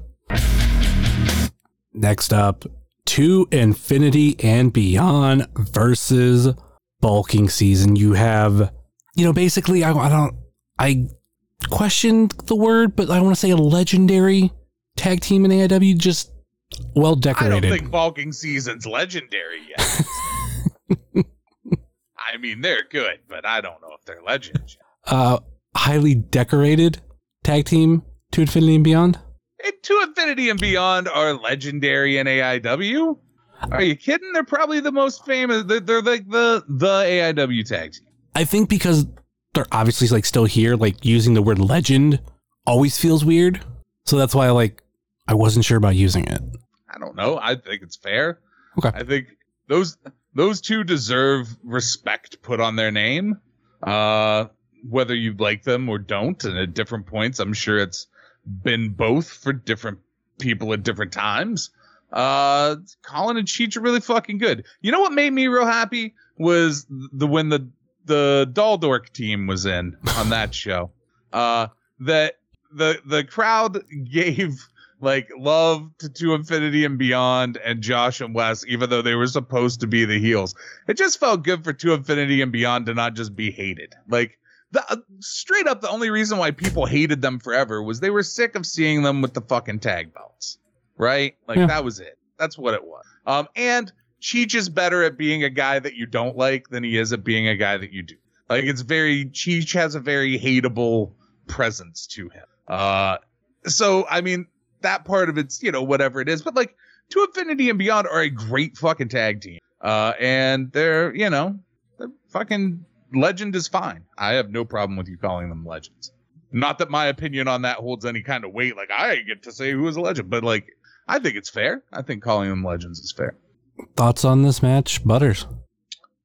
Next up, To Infinity and Beyond versus Bulking Season. You have, you know, basically, I, I don't, I questioned the word, but I want to say a legendary tag team in AIW, just well decorated. I don't think Bulking Season's legendary yet. I mean, they're good, but I don't know if they're legends. yet. uh, highly decorated tag team To Infinity and Beyond. And to Infinity and Beyond are legendary in AIW. Are you kidding? They're probably the most famous. They're, they're like the the AIW tag team. I think because they're obviously like still here, like using the word legend always feels weird. So that's why like I wasn't sure about using it. I don't know. I think it's fair. Okay. I think those those two deserve respect put on their name. Uh whether you like them or don't, and at different points, I'm sure it's been both for different people at different times. Uh Colin and Cheech are really fucking good. You know what made me real happy was the when the the Daldork team was in on that show. Uh that the the crowd gave like love to to infinity and beyond and josh and wes even though they were supposed to be the heels. It just felt good for to infinity and beyond to not just be hated. Like the uh, straight up the only reason why people hated them forever was they were sick of seeing them with the fucking tag belts right? Like Yeah. that was it. That's what it was. Um and cheech is better at being a guy that you don't like than he is at being a guy that you do. Like it's very cheech has a very hateable presence to him. Uh so I mean that part of it's you know whatever it is, but like to Infinity and Beyond are a great fucking tag team, uh, and they're you know they're fucking legend is fine. I have no problem with you calling them legends. Not that my opinion on that holds any kind of weight. Like I get to say who is a legend, but like I think it's fair. I think calling them legends is fair. Thoughts on this match, Butters?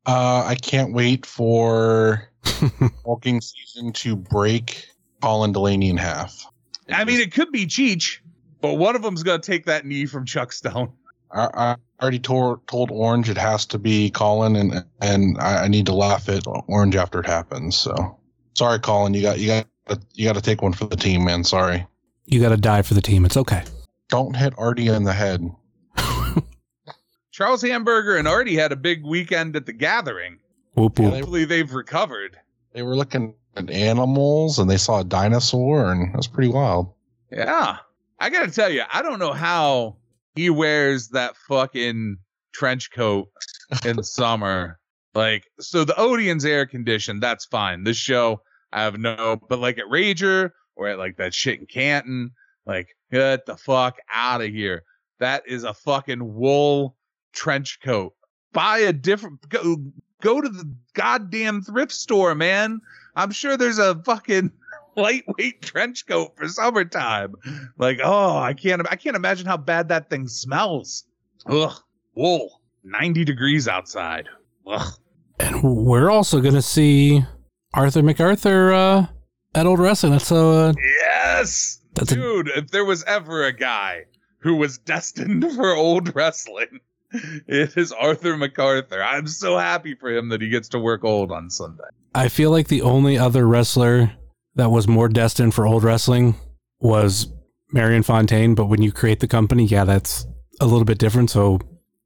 Uh, I can't wait for Bulking Season to break Colin Delaney in half. I mean, it could be Cheech, but one of them's gonna take that knee from Chuck Stone. I, I already told told Orange it has to be Colin, and and I, I need to laugh at Orange after it happens. So sorry, Colin. You got you got you got to take one for the team, man. Sorry. You got to die for the team. It's okay. Don't hit Artie in the head. Charles Hamburger and Artie had a big weekend at the gathering. Whoop whoop. Hopefully they've recovered. They were looking at animals, and they saw a dinosaur, and that's pretty wild. Yeah. I gotta tell you, I don't know how he wears that fucking trench coat in summer. Like, so the Odeon's air conditioned, that's fine. This show, I have no, but like at Rager or at like that shit in Canton, like, get the fuck out of here. That is a fucking wool trench coat. Buy a different, go, go to the goddamn thrift store, man. I'm sure there's a fucking lightweight trench coat for summertime. Like, oh, I can't, I can't imagine how bad that thing smells. Ugh, wool, 90 degrees outside. Ugh. And we're also going to see Arthur MacArthur uh, at Old Wrestling. That's uh, Yes, That's a- dude. if there was ever a guy who was destined for old wrestling, it is Arthur MacArthur. I'm so happy for him that he gets to work old on Sunday. I feel like the only other wrestler that was more destined for Old Wrestling was Marion Fontaine. But when you create the company, yeah, that's a little bit different. So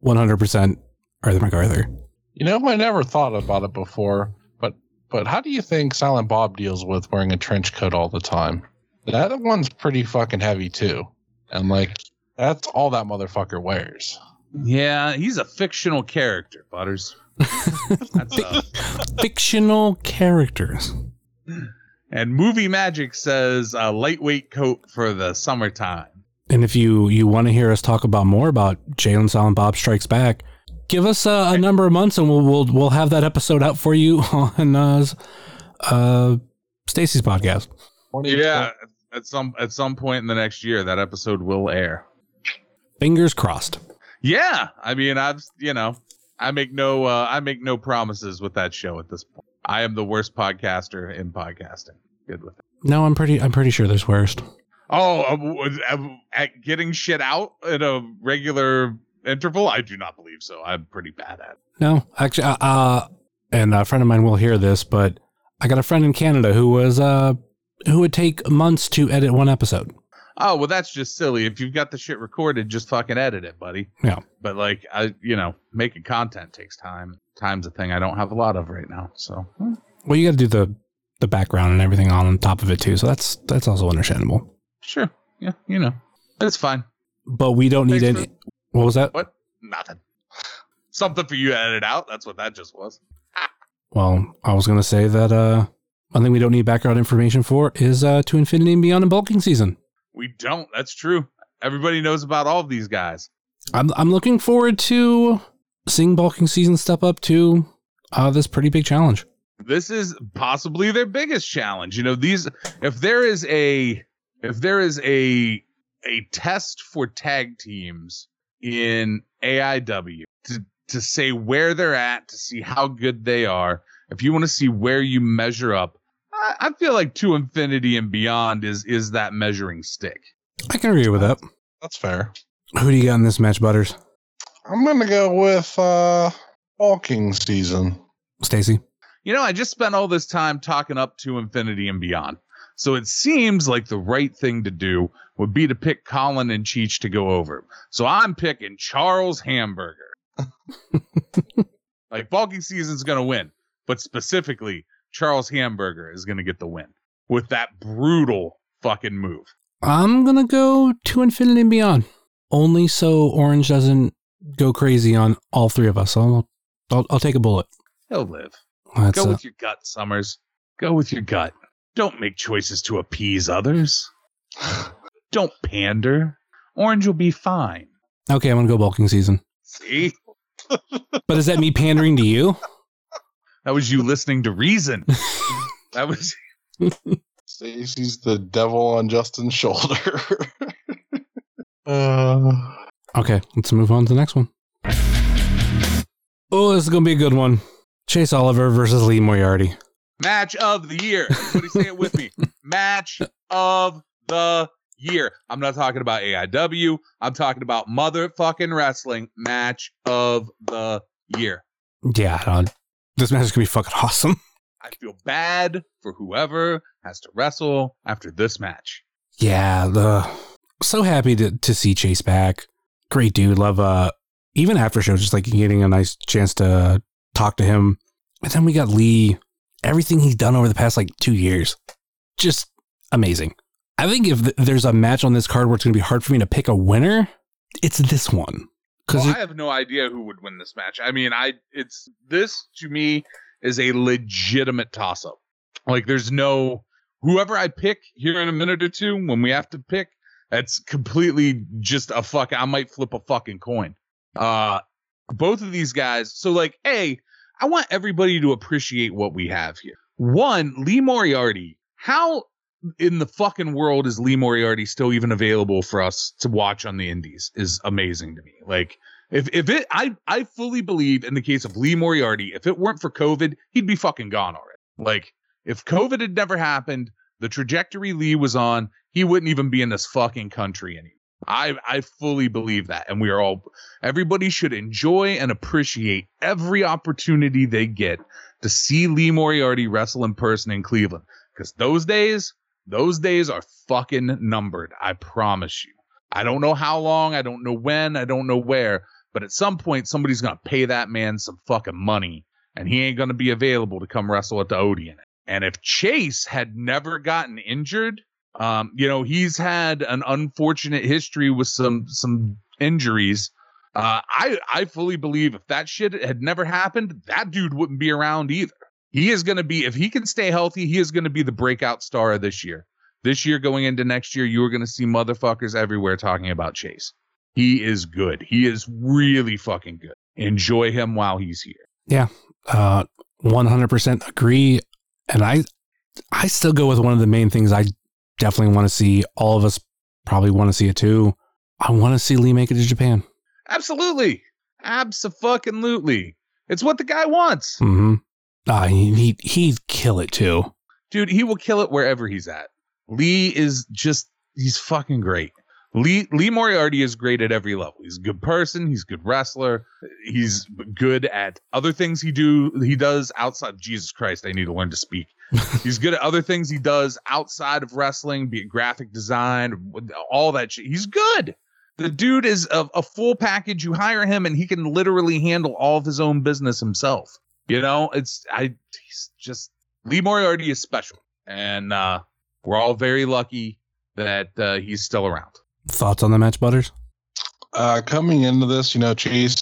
100% Arthur MacArthur. You know, I never thought about it before, but but how do you think Silent Bob deals with wearing a trench coat all the time? That one's pretty fucking heavy too, and like that's all that motherfucker wears. Yeah, he's a fictional character, Butters. That's uh, a, Fictional characters. And movie magic says a lightweight coat for the summertime. And if you you want to hear us talk about more about Jay and Silent Bob Strikes Back, give us uh, a number of months and we'll we'll we'll have that episode out for you on uh, uh Stacy's podcast. Yeah, at some at some point in the next year, that episode will air. Fingers crossed. Yeah, I mean, I've you know, I make no uh, I make no promises with that show at this point. I am the worst podcaster in podcasting. Good with it. No, I'm pretty I'm pretty sure there's worst. Oh, uh, uh, at getting shit out at a regular interval, I do not believe so. I'm pretty bad at. it. No, actually, uh, uh, and a friend of mine will hear this, but I got a friend in Canada who was uh who would take months to edit one episode. Oh well, that's just silly. If you've got the shit recorded, just fucking edit it, buddy. Yeah. But like, I you know, making content takes time. Time's a thing I don't have a lot of right now. So Well, you got to do the the background and everything on top of it too, so that's that's also understandable. sure, yeah, you know, it's fine. But we don't need Thanks any. What was that? What? Nothing. Something for you to edit out. That's what that just was. Well, I was gonna say that uh, one thing we don't need background information for is uh, to infinity and beyond in bulking season. We don't. That's true. Everybody knows about all of these guys. I'm I'm looking forward to seeing bulking season step up to uh, this pretty big challenge. This is possibly their biggest challenge. You know, these if there is a if there is a a test for tag teams in AIW to to say where they're at, to see how good they are, if you want to see where you measure up, I, I feel like to infinity and beyond is is that measuring stick. I can agree with that. That's fair. Who do you got in this match, Butters? I'm gonna go with uh Bulking Season. Stacy. You know, I just spent all this time talking up to infinity and beyond. So it seems like the right thing to do would be to pick Colin and Cheech to go over. So I'm picking Charles Hamburger. like bulking season's gonna win, but specifically Charles Hamburger is gonna get the win with that brutal fucking move. I'm gonna go to infinity and beyond, only so Orange doesn't go crazy on all three of us. I'll I'll, I'll take a bullet. He'll live. That's Go uh, with your gut, Summers. Go with your gut. Don't make choices to appease others. Don't pander. Orange will be fine. okay. I'm gonna go bulking season. See? But is that me pandering to you? That was you listening to reason. that was Stacy's the devil on Justin's shoulder. uh, Okay, let's move on to the next one. Oh, this is gonna be a good one. Chase Oliver versus Lee Moriarty. Match of the year. Everybody say it with me. Match of the year. I'm not talking about AIW. I'm talking about motherfucking wrestling. Match of the year. Yeah, this match is gonna be fucking awesome. I feel bad for whoever has to wrestle after this match. Yeah, the so happy to to see Chase back. Great dude. Love uh even after show, just like getting a nice chance to talk to him. And then we got Lee. Everything he's done over the past like two years, just amazing. I think if th- there's a match on this card where it's going to be hard for me to pick a winner, it's this one. Because Well, I have no idea who would win this match. I mean, I it's this to me is a legitimate toss up. Like there's no whoever I pick here in a minute or two when we have to pick, that's completely just a fuck I might flip a fucking coin. Uh both of these guys, so like A, I want everybody to appreciate what we have here. One, Lee Moriarty. How in the fucking world is Lee Moriarty still even available for us to watch on the indies is amazing to me. Like if if it I I fully believe in the case of Lee Moriarty, if it weren't for COVID, he'd be fucking gone already. Like if COVID had never happened, the trajectory Lee was on, he wouldn't even be in this fucking country anymore. I I fully believe that and we are all everybody should enjoy and appreciate every opportunity they get to see Lee Moriarty wrestle in person in Cleveland cuz those days those days are fucking numbered. I promise you. I don't know how long, I don't know when, I don't know where, but at some point somebody's going to pay that man some fucking money and he ain't going to be available to come wrestle at the Odeon. And if Chase had never gotten injured, um, you know, he's had an unfortunate history with some some injuries. Uh, I I fully believe if that shit had never happened, that dude wouldn't be around either. He is going to be if he can stay healthy, he is going to be the breakout star of this year. This year going into next year, you are going to see motherfuckers everywhere talking about Chase. He is good. He is really fucking good. Enjoy him while he's here. Yeah, uh, 100% agree. And I, I still go with one of the main things I definitely want to see. All of us probably want to see it too. I want to see Lee make it to Japan. Absolutely. Absolutely. It's what the guy wants. hmm Uh, he, he, he'd kill it too. Dude, he will kill it wherever he's at. Lee is just he's fucking great. Lee Lee Moriarty is great at every level. He's a good person, he's a good wrestler, he's good at other things he do he does outside Jesus Christ, I need to learn to speak. he's good at other things he does outside of wrestling, be it graphic design, all that shit. He's good. The dude is a, a full package. You hire him and he can literally handle all of his own business himself. You know, it's I he's just Lee Moriarty is special. And uh we're all very lucky that uh, he's still around. Thoughts on the match, Butters? Uh, coming into this, you know, Chase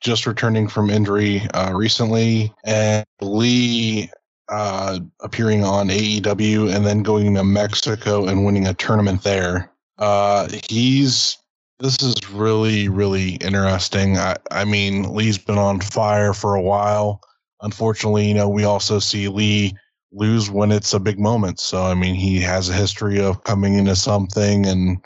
just returning from injury uh, recently, and Lee uh, appearing on AEW and then going to Mexico and winning a tournament there. Uh, he's this is really really interesting. I, I mean, Lee's been on fire for a while. Unfortunately, you know, we also see Lee lose when it's a big moment. So I mean, he has a history of coming into something and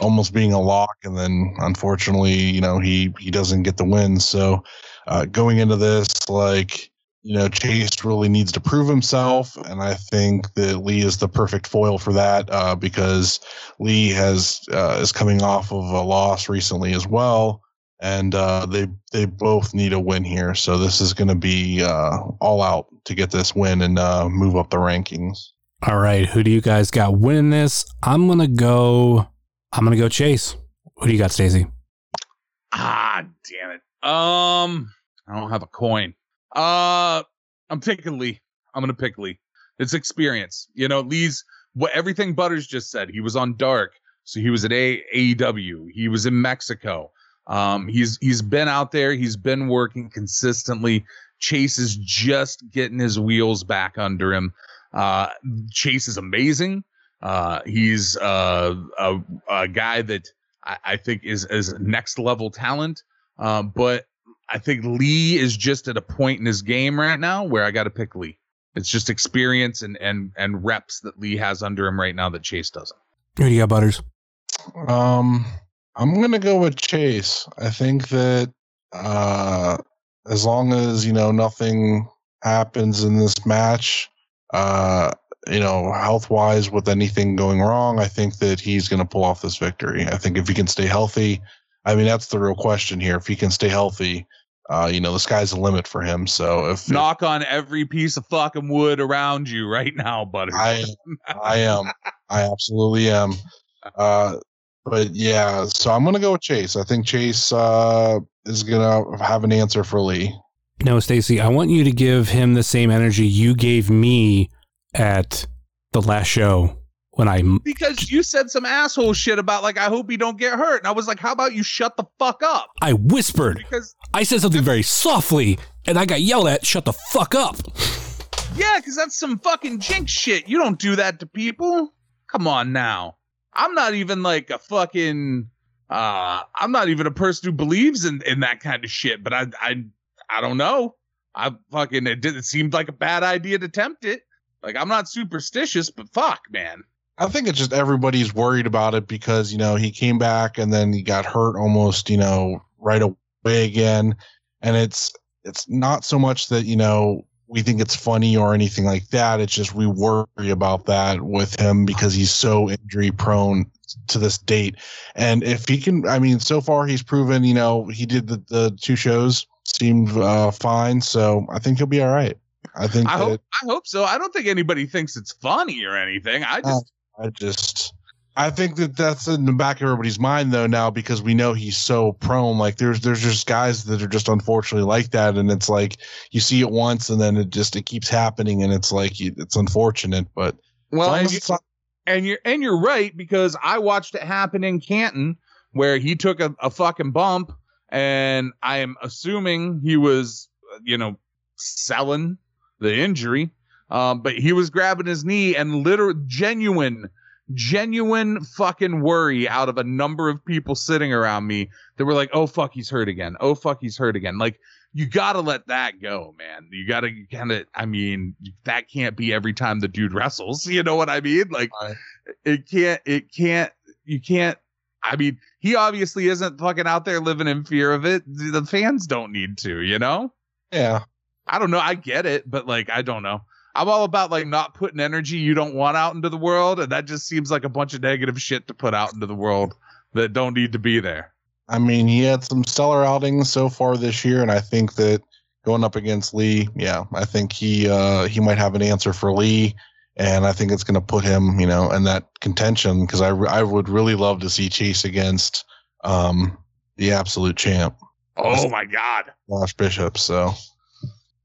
almost being a lock, and then unfortunately, you know, he he doesn't get the win. So uh, going into this, like you know, Chase really needs to prove himself, and I think that Lee is the perfect foil for that uh, because Lee has uh, is coming off of a loss recently as well. And uh, they they both need a win here, so this is going to be uh, all out to get this win and uh, move up the rankings. All right, who do you guys got winning this? I'm gonna go. I'm gonna go Chase. Who do you got, Stacy? Ah, damn it. Um, I don't have a coin. Uh, I'm picking Lee. I'm gonna pick Lee. It's experience. You know, Lee's what everything Butters just said. He was on Dark, so he was at A- AEW. He was in Mexico. Um, he's he's been out there. He's been working consistently. Chase is just getting his wheels back under him. Uh, Chase is amazing. Uh, he's uh, a, a guy that I, I think is is next level talent. Uh, but I think Lee is just at a point in his game right now where I got to pick Lee. It's just experience and and and reps that Lee has under him right now that Chase doesn't. Who do you got, Butters? Um, I'm gonna go with Chase. I think that uh, as long as you know nothing happens in this match, uh, you know, health wise with anything going wrong, I think that he's going to pull off this victory. I think if he can stay healthy, I mean, that's the real question here. If he can stay healthy, uh, you know, the sky's the limit for him. So if Knock on every piece of fucking wood around you right now, buddy. I, I am, I absolutely am. Uh, but yeah, so I'm gonna go with Chase. I think Chase uh, is gonna have an answer for Lee. No, Stacy, I want you to give him the same energy you gave me at the last show when I because you said some asshole shit about like I hope he don't get hurt, and I was like, how about you shut the fuck up? I whispered. Because I said something very softly, and I got yelled at. Shut the fuck up. yeah, because that's some fucking jinx shit. You don't do that to people. Come on now. I'm not even like a fucking. Uh, I'm not even a person who believes in in that kind of shit. But I I I don't know. I fucking it did. It seemed like a bad idea to tempt it. Like I'm not superstitious, but fuck, man. I think it's just everybody's worried about it because you know he came back and then he got hurt almost you know right away again, and it's it's not so much that you know we think it's funny or anything like that. It's just we worry about that with him because he's so injury prone to this date. And if he can, I mean, so far he's proven, you know, he did the, the two shows seemed uh, fine. So I think he'll be all right. I think I that, hope I hope so. I don't think anybody thinks it's funny or anything. I just I just I think that that's in the back of everybody's mind though now because we know he's so prone. Like there's there's just guys that are just unfortunately like that, and it's like you see it once and then it just it keeps happening, and it's like it's unfortunate. But well, and, you, not- and you're and you're right because I watched it happen in Canton where he took a, a fucking bump, and I am assuming he was you know selling the injury, um, but he was grabbing his knee and literal genuine genuine fucking worry out of a number of people sitting around me that were like, "Oh fuck, he's hurt again. Oh fuck, he's hurt again." Like you got to let that go, man. You got to kind of I mean, that can't be every time the dude wrestles, you know what I mean? Like it can't it can't you can't I mean, he obviously isn't fucking out there living in fear of it. The fans don't need to, you know? yeah, I don't know. I get it, but like, I don't know. I'm all about like not putting energy you don't want out into the world, and that just seems like a bunch of negative shit to put out into the world that don't need to be there. I mean he had some stellar outings so far this year, and I think that going up against Lee, yeah, I think he uh, he might have an answer for Lee. And I think it's going to put him, you know, in that contention because I, I would really love to see Chase against um, the absolute champ, Oh my god. Josh Bishop. So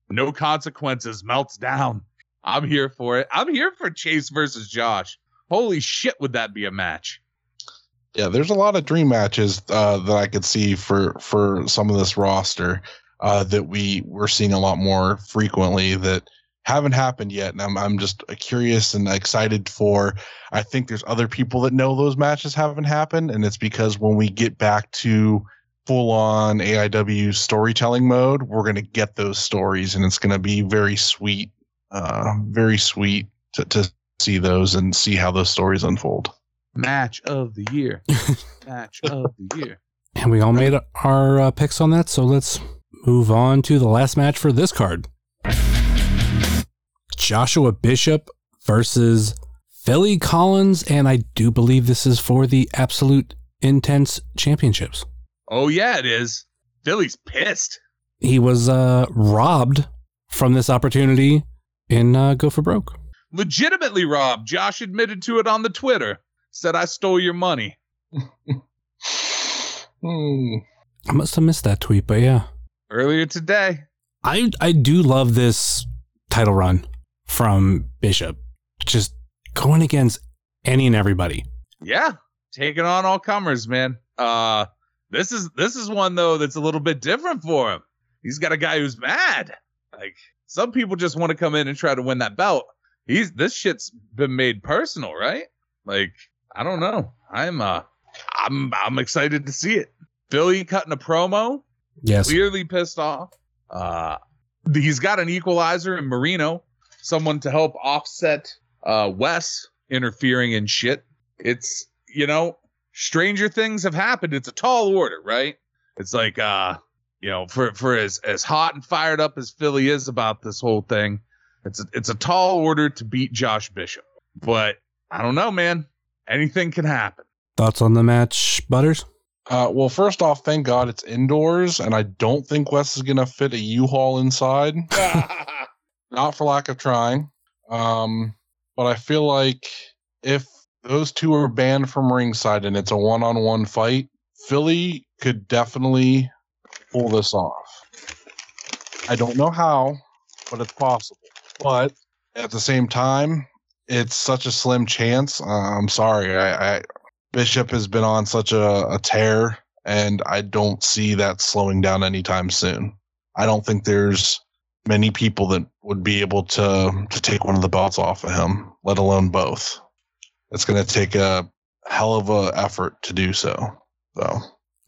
No consequences melts down. I'm here for it. I'm here for Chase versus Josh. Holy shit, would that be a match? yeah, there's a lot of dream matches uh, that I could see for for some of this roster uh, that we we're seeing a lot more frequently that haven't happened yet, and I'm I'm just curious and excited for. I think there's other people that know those matches haven't happened, and it's because when we get back to full on AIW storytelling mode, we're gonna get those stories, and it's gonna be very sweet, uh, very sweet to to see those and see how those stories unfold. Match of the year. match of the year. And we all made our uh, picks on that, so let's move on to the last match for this card. Joshua Bishop versus Philly Collins, and I do believe this is for the Absolute Intense Championships. Oh yeah, it is. Philly's pissed. He was uh, robbed from this opportunity in uh, Go for Broke. Legitimately robbed. Josh admitted to it on the Twitter. Said I stole your money. Hmm. I must have missed that tweet, but yeah. Earlier today. I I do love this title run from Bishop. Just going against any and everybody. Yeah. Taking on all comers, man. Uh this is this is one though that's a little bit different for him. He's got a guy who's mad. Like some people just want to come in and try to win that belt. He's this shit's been made personal, right? Like, I don't know. I'm uh I'm I'm excited to see it. Philly cutting a promo, Yes. clearly pissed off. Uh, he's got an equalizer in Marino, someone to help offset uh, Wes interfering in shit. It's you know, stranger things have happened. It's a tall order, right? It's like uh, you know, for for as as hot and fired up as Philly is about this whole thing, it's a, it's a tall order to beat Josh Bishop. But I don't know, man. Anything can happen. Thoughts on the match, Butters? Uh, well, first off, thank God it's indoors, and I don't think Wes is gonna fit a U-Haul inside. Not for lack of trying. Um, but I feel like if those two are banned from ringside and it's a one-on-one fight, Philly could definitely pull this off. I don't know how, but it's possible. But at the same time, it's such a slim chance. Uh, I'm sorry. I, I Bishop has been on such a, a tear, and I don't see that slowing down anytime soon. I don't think there's many people that would be able to to take one of the belts off of him, let alone both. It's going to take a hell of a effort to do so. So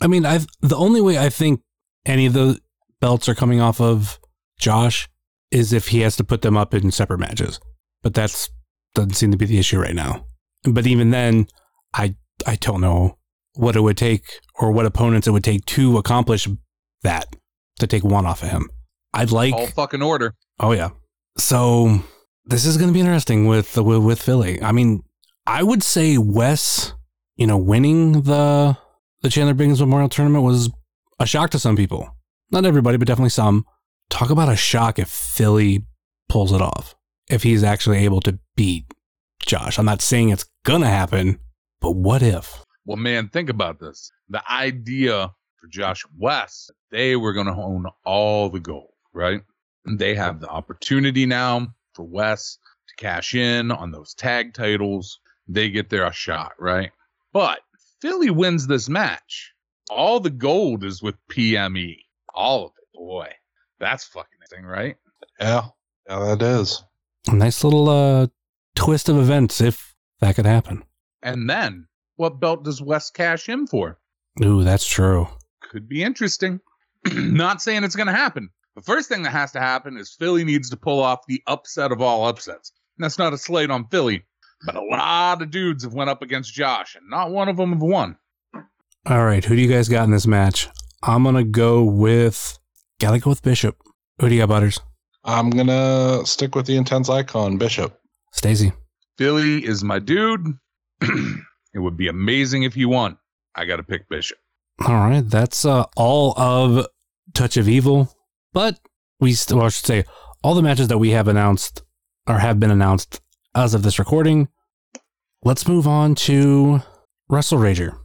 I mean, I've the only way I think any of the belts are coming off of Josh is if he has to put them up in separate matches. But that's doesn't seem to be the issue right now. But even then, I I don't know what it would take or what opponents it would take to accomplish that to take one off of him. I'd like All fucking order. Oh yeah. So this is going to be interesting with with, with Philly. I mean, I would say Wes, you know, winning the the Chandler Biggins Memorial Tournament was a shock to some people. Not everybody, but definitely some. Talk about a shock if Philly pulls it off. If he's actually able to beat Josh. I'm not saying it's going to happen, but what if? Well, man, think about this. The idea for Josh Wes, they were going to own all the gold, right? And they have the opportunity now for Wes to cash in on those tag titles. They get their shot, right? But Philly wins this match. All the gold is with PME. All of it. Boy, that's fucking thing, right? yeah, yeah, that is. A nice little uh, twist of events if that could happen. And then what belt does Wes cash in for? Ooh, that's true. Could be interesting. Not saying it's going to happen. The first thing that has to happen is Philly needs to pull off the upset of all upsets. And that's not a slate on Philly, but a lot of dudes have went up against Josh, and not one of them have won. All right, who do you guys got in this match? I'm gonna go with. Gotta go with Bishop. Who do you got, Butters? I'm gonna stick with the intense icon Bishop. Stacy. Billy is my dude. it would be amazing if you won. I got to pick Bishop. All right, that's uh, all of Touch of Evil, but we still, well, I should say, all the matches that we have announced or have been announced as of this recording. Let's move on to Wrestle Rager.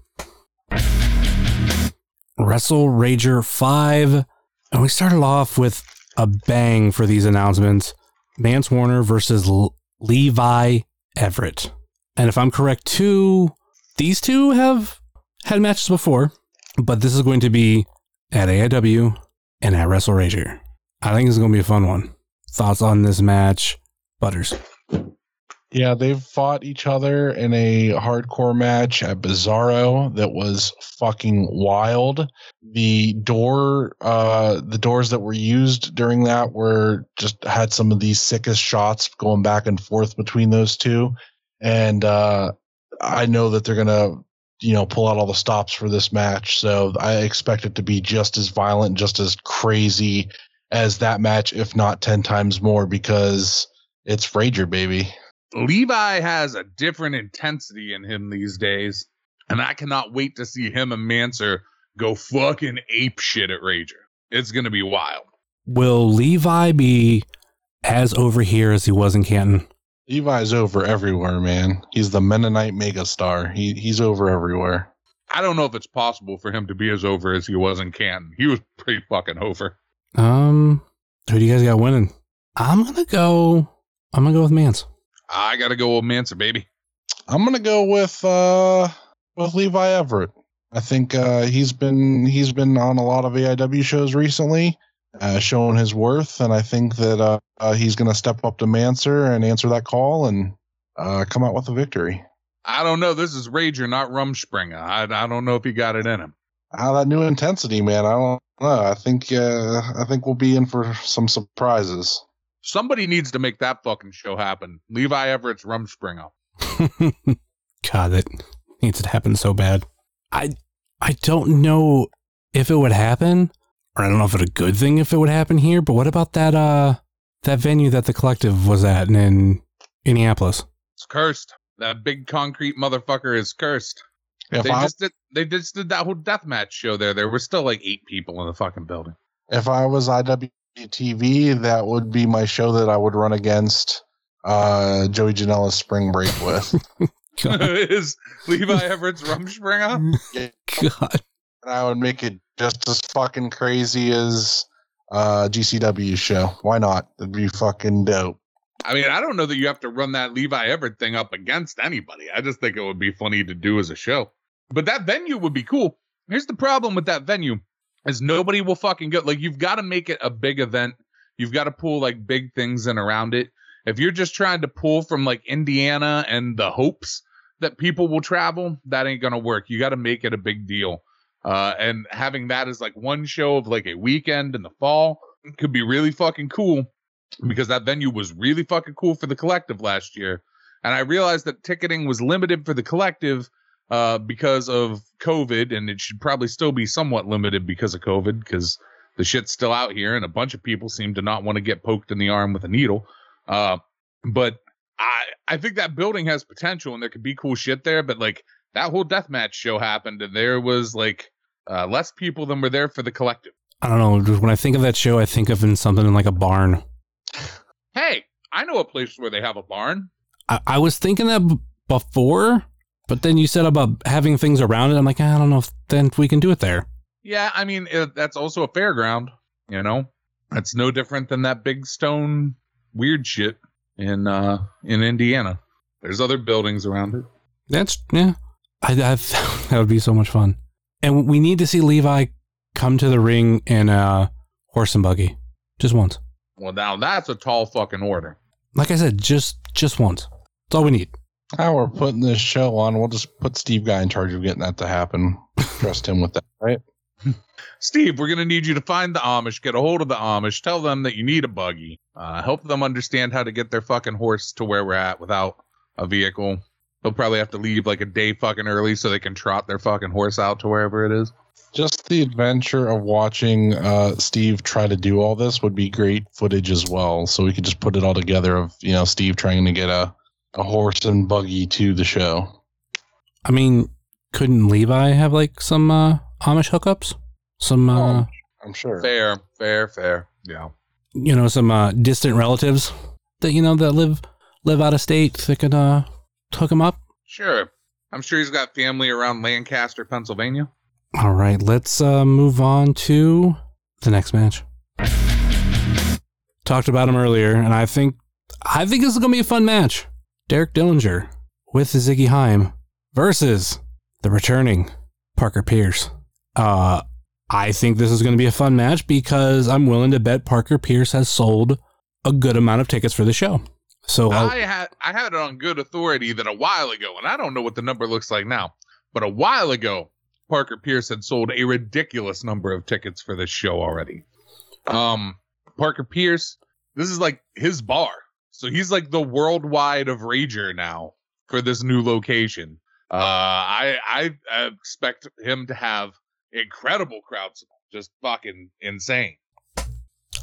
Wrestle Rager 5. And we started off with a bang for these announcements Mance Warner versus L- Levi Everett. And if I'm correct, too, these two have had matches before, but this is going to be at AIW and at Wrestle Rager. I think it's going to be a fun one. Thoughts on this match, Butters? Yeah, they've fought each other in a hardcore match at Bizarro that was fucking wild. The door, uh, the doors that were used during that were just had some of these sickest shots going back and forth between those two. And, uh, I know that they're to, you know, pull out all the stops for this match. So I expect it to be just as violent, just as crazy as that match, if not 10 times more, because it's Rager, baby. Levi has a different intensity in him these days, and I cannot wait to see him and Manser go fucking ape shit at Rager. It's gonna be wild. Will Levi be as over here as he was in Canton? Levi's over everywhere, man. He's the Mennonite megastar. He he's over everywhere. I don't know if it's possible for him to be as over as he was in Canton. He was pretty fucking over. Um, who do you guys got winning? I'm gonna go. I'm gonna go with Mance. I gotta go with Manser, baby. I'm gonna go with uh with Levi Everett. I think uh, he's been he's been on a lot of AIW shows recently, uh, showing his worth, and I think that uh, uh, he's gonna step up to Manser and answer that call and uh, come out with a victory. I don't know. This is Rager, not Rumspringer. I, I don't know if he got it in him. Ah, that new intensity, man. I don't know. I think uh, I think we'll be in for some surprises. Somebody needs to make that fucking show happen. Levi Everett's Rumspringer. God, that needs to happen so bad. I I don't know if it would happen, or I don't know if it's a good thing if it would happen here, but what about that uh that venue that the collective was at in, in Indianapolis? It's cursed. That big concrete motherfucker is cursed. If they I just did they just did that whole deathmatch show there. There were still like eight people in the fucking building. if I was IWTV, that would be my show that I would run against uh, Joey Janela's Spring Break with. Is Levi Everett's Rumspringa? God. and I would make it just as fucking crazy as uh, GCW show. Why not? It'd be fucking dope. I mean, I don't know that you have to run that Levi Everett thing up against anybody. I just think it would be funny to do as a show. But that venue would be cool. Here's the problem with that venue is nobody will fucking go. Like you've got to make it a big event. You've got to pull like big things in around it. If you're just trying to pull from like Indiana and the hopes that people will travel, that ain't gonna work. You got to make it a big deal. Uh, and having that as like one show of like a weekend in the fall could be really fucking cool because that venue was really fucking cool for the collective last year. And I realized that ticketing was limited for the collective uh, because of COVID, and it should probably still be somewhat limited because of COVID because the shit's still out here, and a bunch of people seem to not want to get poked in the arm with a needle. Uh, but I I think that building has potential, and there could be cool shit there. But like that whole deathmatch show happened, and there was like uh, less people than were there for the collective. I don't know. just When I think of that show, I think of in something in like a barn. Hey, I know a place where they have a barn. I, I was thinking that b- before, but then you said about having things around it. I'm like, I don't know if then we can do it there. Yeah, I mean it, that's also a fairground. You know, that's no different than that big stone weird shit in uh in Indiana. There's other buildings around it. That's yeah. I, I that would be so much fun. And we need to see Levi come to the ring in a horse and buggy, just once. Well, now that's a tall fucking order. Like I said, just just once. That's all we need. Now we're putting this show on. We'll just put Steve Guy in charge of getting that to happen. Trust him with that, right? Steve, we're gonna need you to find the Amish, get a hold of the Amish, tell them that you need a buggy, uh, help them understand how to get their fucking horse to where we're at without a vehicle. They'll probably have to leave like a day fucking early so they can trot their fucking horse out to wherever it is. Just the adventure of watching uh, Steve try to do all this would be great footage as well. So we could just put it all together of you know Steve trying to get a a horse and buggy to the show. I mean, couldn't Levi have like some uh, Amish hookups? Some uh, Oh. I'm sure. Fair, fair, fair. Yeah. you know, some uh, distant relatives that you know that live live out of state that could uh hook him up. Sure. I'm sure he's got family around Lancaster, Pennsylvania. All right, let's uh, move on to the next match. Talked about him earlier, and I think I think this is gonna be a fun match. Derek Dillinger with Ziggy Haim versus the returning Parker Pierce. Uh, I think this is gonna be a fun match because I'm willing to bet Parker Pierce has sold a good amount of tickets for the show. So I'll- I had I had it on good authority that a while ago, and I don't know what the number looks like now, but a while ago, Parker Pierce had sold a ridiculous number of tickets for this show already. Um, Parker Pierce, this is like his bar, so he's like the worldwide of Rager now for this new location. Uh, I I, I expect him to have incredible crowd support, just fucking insane.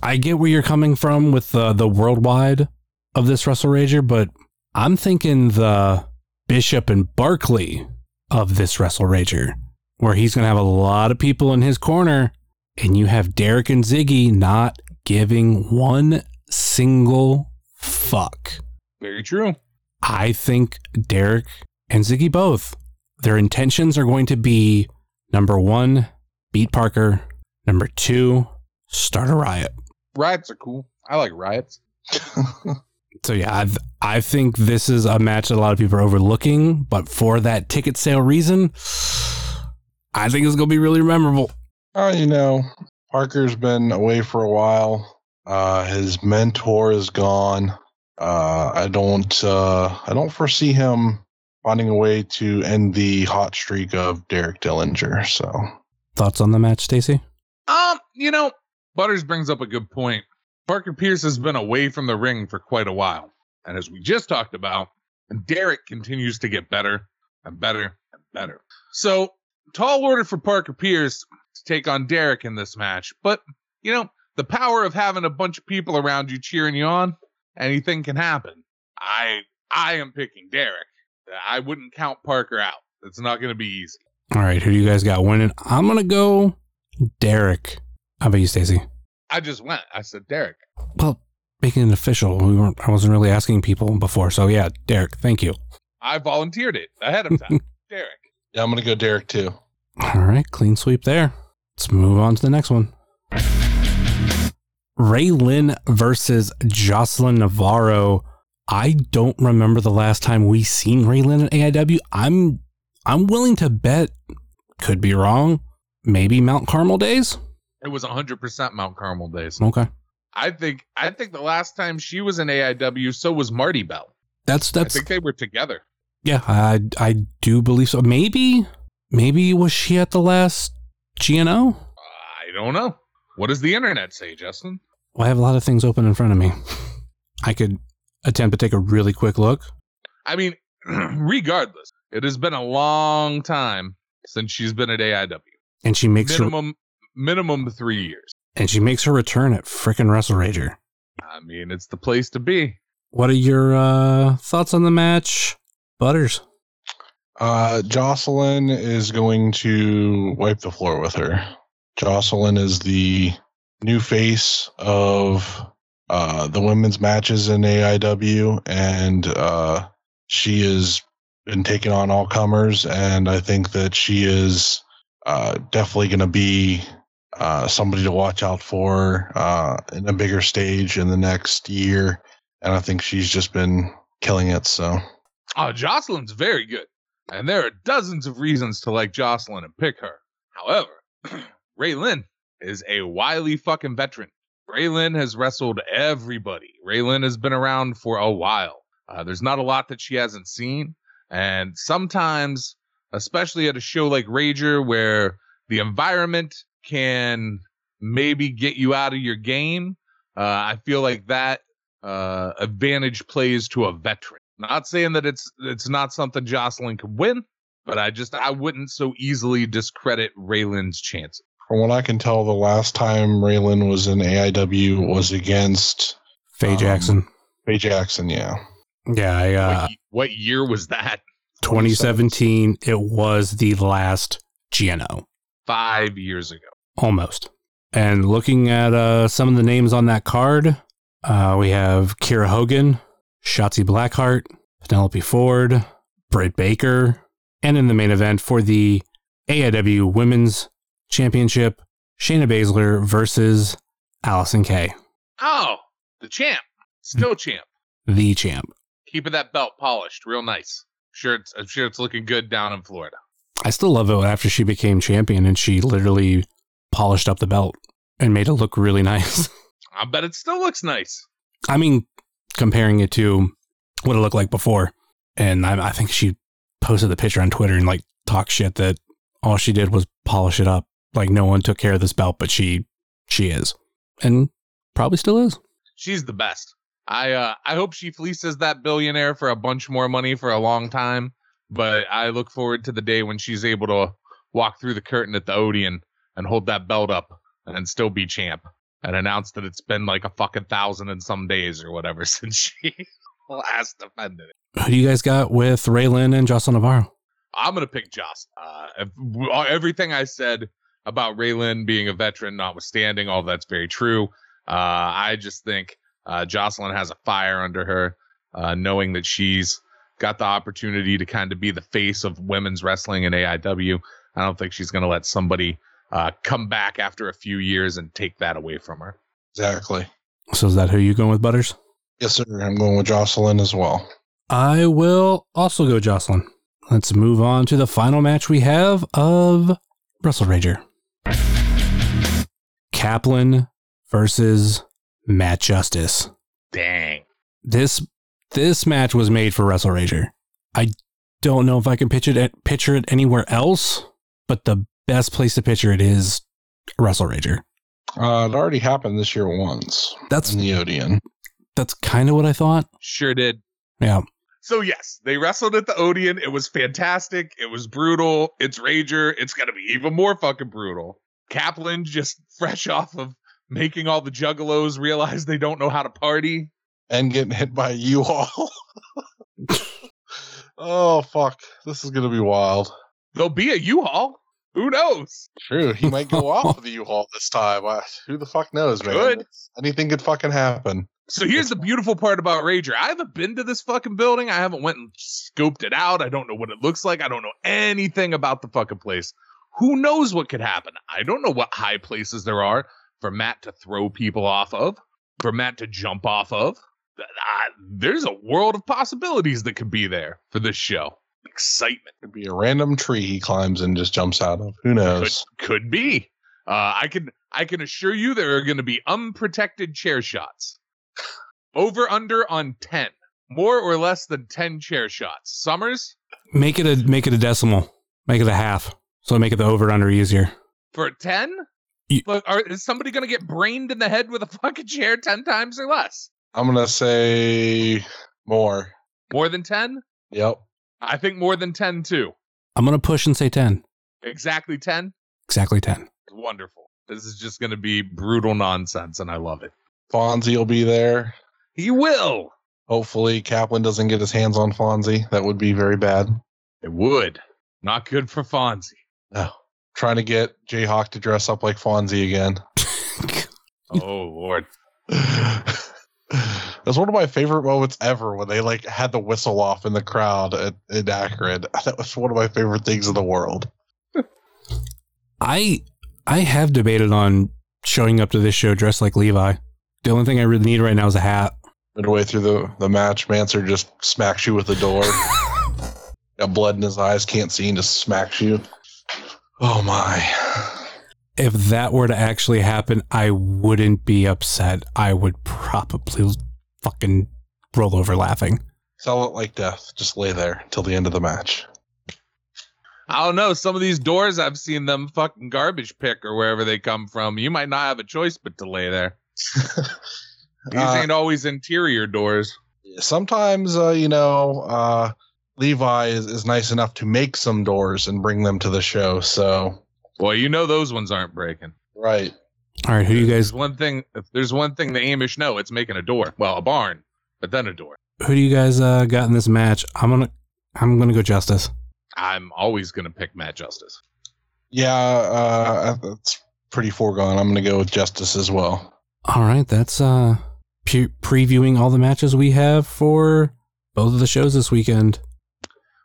I get where you're coming from with the the worldwide of this Wrestle Rager, but I'm thinking the Bishop and Barkley of this Wrestle Rager, where he's gonna have a lot of people in his corner, and you have Derek and Ziggy not giving one single fuck. Very true. I think Derek and Ziggy both, their intentions are going to be number one, beat Parker, number two, start a riot. Riots are cool. I like riots. So yeah, I, I think this is a match that a lot of people are overlooking, but for that ticket sale reason, I think it's gonna be really memorable. Oh, you know, Parker's been away for a while. Uh, his mentor is gone. Uh, I don't. Uh, I don't foresee him finding a way to end the hot streak of Derek Dillinger. So Thoughts on the match, Stacy? Um, you know, Butters brings up a good point. Parker Pierce has been away from the ring for quite a while. And as we just talked about, Derek continues to get better and better and better. So, tall order for Parker Pierce. to take on Derek in this match. But, you know, the power of having a bunch of people around you cheering you on, anything can happen. I I am picking Derek. I wouldn't count Parker out. It's not going to be easy. All right, who do you guys got winning? I'm gonna go Derek. How about you, Stacy? I just went. I said Derek. Well, making it official. We weren't. I wasn't really asking people before, so yeah, Derek. Thank you. I volunteered it ahead of time. Derek. Yeah, I'm gonna go Derek too. All right, clean sweep there. Let's move on to the next one. Ray Lyn versus Jocelyn Navarro. I don't remember the last time we seen Ray Lyn at AIW. I'm I'm willing to bet, could be wrong, maybe Mount Carmel days. It was 100% Mount Carmel days. Okay, I think I think the last time she was in AIW, so was Marti Belle. that's that's. I think they were together. yeah. I I do believe so. Maybe maybe was she at the last GNO? I don't know. What does the internet say, Justin? Well, I have a lot of things open in front of me. I could attempt to take a really quick look. I mean, regardless, it has been a long time since she's been at AIW. And she makes her Minimum minimum three years. and she makes her return at frickin' Wrestle Rager. I mean, it's the place to be. What are your uh, thoughts on the match, Butters? Uh, Jocelyn is going to wipe the floor with her. Jocelyn is the new face of uh, the women's matches in AIW, and uh, she has been taking on all comers. And I think that she is uh, definitely going to be uh, somebody to watch out for uh, in a bigger stage in the next year. And I think she's just been killing it. So. Oh, Jocelyn's very good. And there are dozens of reasons to like Jocelyn and pick her. However, Ray Lyn is a wily fucking veteran. Ray Lyn has wrestled everybody. Ray Lyn has been around for a while. Uh, there's not a lot that she hasn't seen. And sometimes, especially at a show like Rager, where the environment can maybe get you out of your game, uh, I feel like that uh, advantage plays to a veteran. Not saying that it's it's not something Jocelyn could win, but I just I wouldn't so easily discredit Ray Lyn's chances. From what I can tell, the last time Ray Lyn was in AIW was against Faye Um, Jackson. Faye Jackson. Yeah, Yeah, I, uh, what, what year was that? 2017. It was the last GNO, Five years ago. almost. And looking at uh, some of the names on that card, uh, we have Kiera Hogan, Shotzi Blackheart, Penelope Ford, Britt Baker, and in the main event for the AIW Women's Championship, Shayna Baszler versus Allysin Kay, Oh, the champ, still champ, the champ. keeping that belt polished, real nice. Sure, it's, I'm sure it's looking good down in Florida. I still love it after she became champion and she literally polished up the belt and made it look really nice. I bet it still looks nice. I mean, comparing it to what it looked like before. And I, I think she posted the picture on Twitter and like talked shit that all she did was polish it up. Like no one took care of this belt, but she she is, and probably still is. She's the best. I uh, I hope she fleeces that billionaire for a bunch more money for a long time. But I look forward to the day when she's able to walk through the curtain at the Odeon and hold that belt up and still be champ and announce that it's been like a fucking thousand and some days or whatever since she last defended it. Who do you guys got with Ray Lyn and Jocelyn Navarro? I'm gonna pick Joss. Uh, everything I said about Ray Lyn being a veteran, notwithstanding, all that's very true. Uh, I just think uh, Jocelyn has a fire under her, uh, knowing that she's got the opportunity to kind of be the face of women's wrestling in AIW. I don't think she's gonna let somebody uh, come back after a few years and take that away from her. exactly. So is that who you going with, Butters? Yes, sir. I'm going with Jocelyn as well. I will also go Jocelyn. Let's move on to the final match we have of Wrestle Rager. Kaplan versus Matt Justice. Dang. This this match was made for Wrestle Rager. I don't know if I can pitch it picture it anywhere else, but the best place to picture it is Wrestle Rager. Uh, it already happened this year once That's in the Odeon. that's kind of what I thought. Sure did. Yeah. So yes, they wrestled at the Odeon. It was fantastic. It was brutal. It's Rager. It's gonna be even more fucking brutal. Kaplan just fresh off of making all the juggalos realize they don't know how to party. and getting hit by a U-Haul. oh fuck, this is gonna be wild. There'll be a U-Haul. Who knows? True, he might go off with the U-Haul this time. Uh, who the fuck knows, man? Good. Anything could fucking happen. So here's the beautiful part about Rager. I haven't been to this fucking building. I haven't went and scoped it out. I don't know what it looks like. I don't know anything about the fucking place. Who knows what could happen? I don't know what high places there are for Matt to throw people off of, for Matt to jump off of. I, there's a world of possibilities that could be there for this show. Excitement Could be a random tree he climbs and just jumps out of. Who could knows? could be. Uh, I can I can assure you there are going to be unprotected chair shots. Over under on ten, more or less than ten chair shots. Summers Make it a make it a decimal. Make it a half. So make it the over under easier. for ten. You- Look, are, is somebody going to get brained in the head with a fucking chair ten times or less? I'm gonna say more. More than ten? Yep. I think more than ten too. I'm gonna push and say ten. Exactly ten. Exactly ten. Wonderful. This is just going to be brutal nonsense, and I love it. Fonzie will be there. He will. Hopefully, Kaplan doesn't get his hands on Fonzie. That would be very bad. It would. Not good for Fonzie. No. Trying to get Jayhawk to dress up like Fonzie again. Oh Lord. That's one of my favorite moments ever when they like had the whistle off in the crowd at, in Akron. That was one of my favorite things in the world. I I have debated on showing up to this show dressed like Levi. The only thing I really need right now is a hat. Midway through the, the match, Manser just smacks you with the door. Got blood in his eyes, can't see, and just smacks you. Oh my. If that were to actually happen, I wouldn't be upset. I would probably fucking roll over laughing. Sell it like death. Just lay there till the end of the match. I don't know. Some of these doors I've seen them fucking garbage pick or wherever they come from. You might not have a choice but to lay there. These Uh, ain't always interior doors. sometimes uh, you know uh, Levi is, is nice enough to make some doors and bring them to the show. So Well, you know those ones aren't breaking. right, All right, who do you There's guys one thing. If there's one thing the Amish know, it's making a door. Well, a barn, but then a door. who do you guys uh, got in this match? I'm gonna I'm gonna go Justice. I'm always gonna pick Matt Justice. yeah, uh, that's pretty foregone. I'm going to go with Justice as well. All right, that's uh pre- previewing all the matches we have for both of the shows this weekend.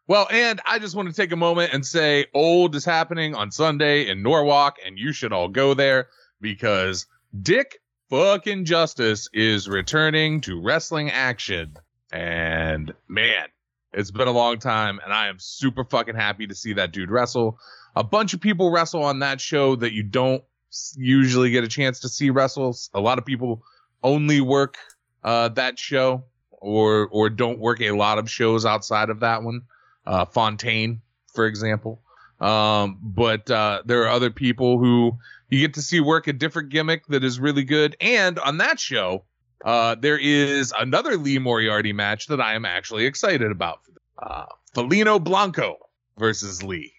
Well, and I just want to take a moment and say Old is happening on Sunday in Norwalk, and you should all go there because Dick fucking Justice is returning to wrestling action. And man, it's been a long time, and I am super fucking happy to see that dude wrestle. A bunch of people wrestle on that show that you don't usually get a chance to see wrestles. A lot of people only work uh, that show or or don't work a lot of shows outside of that one uh, Fontaine, for example. Um, but uh, there are other people who you get to see work a different gimmick that is really good. And on that show, uh, there is another Lee Moriarty match that I am actually excited about. Uh, Felino Blanco versus Lee.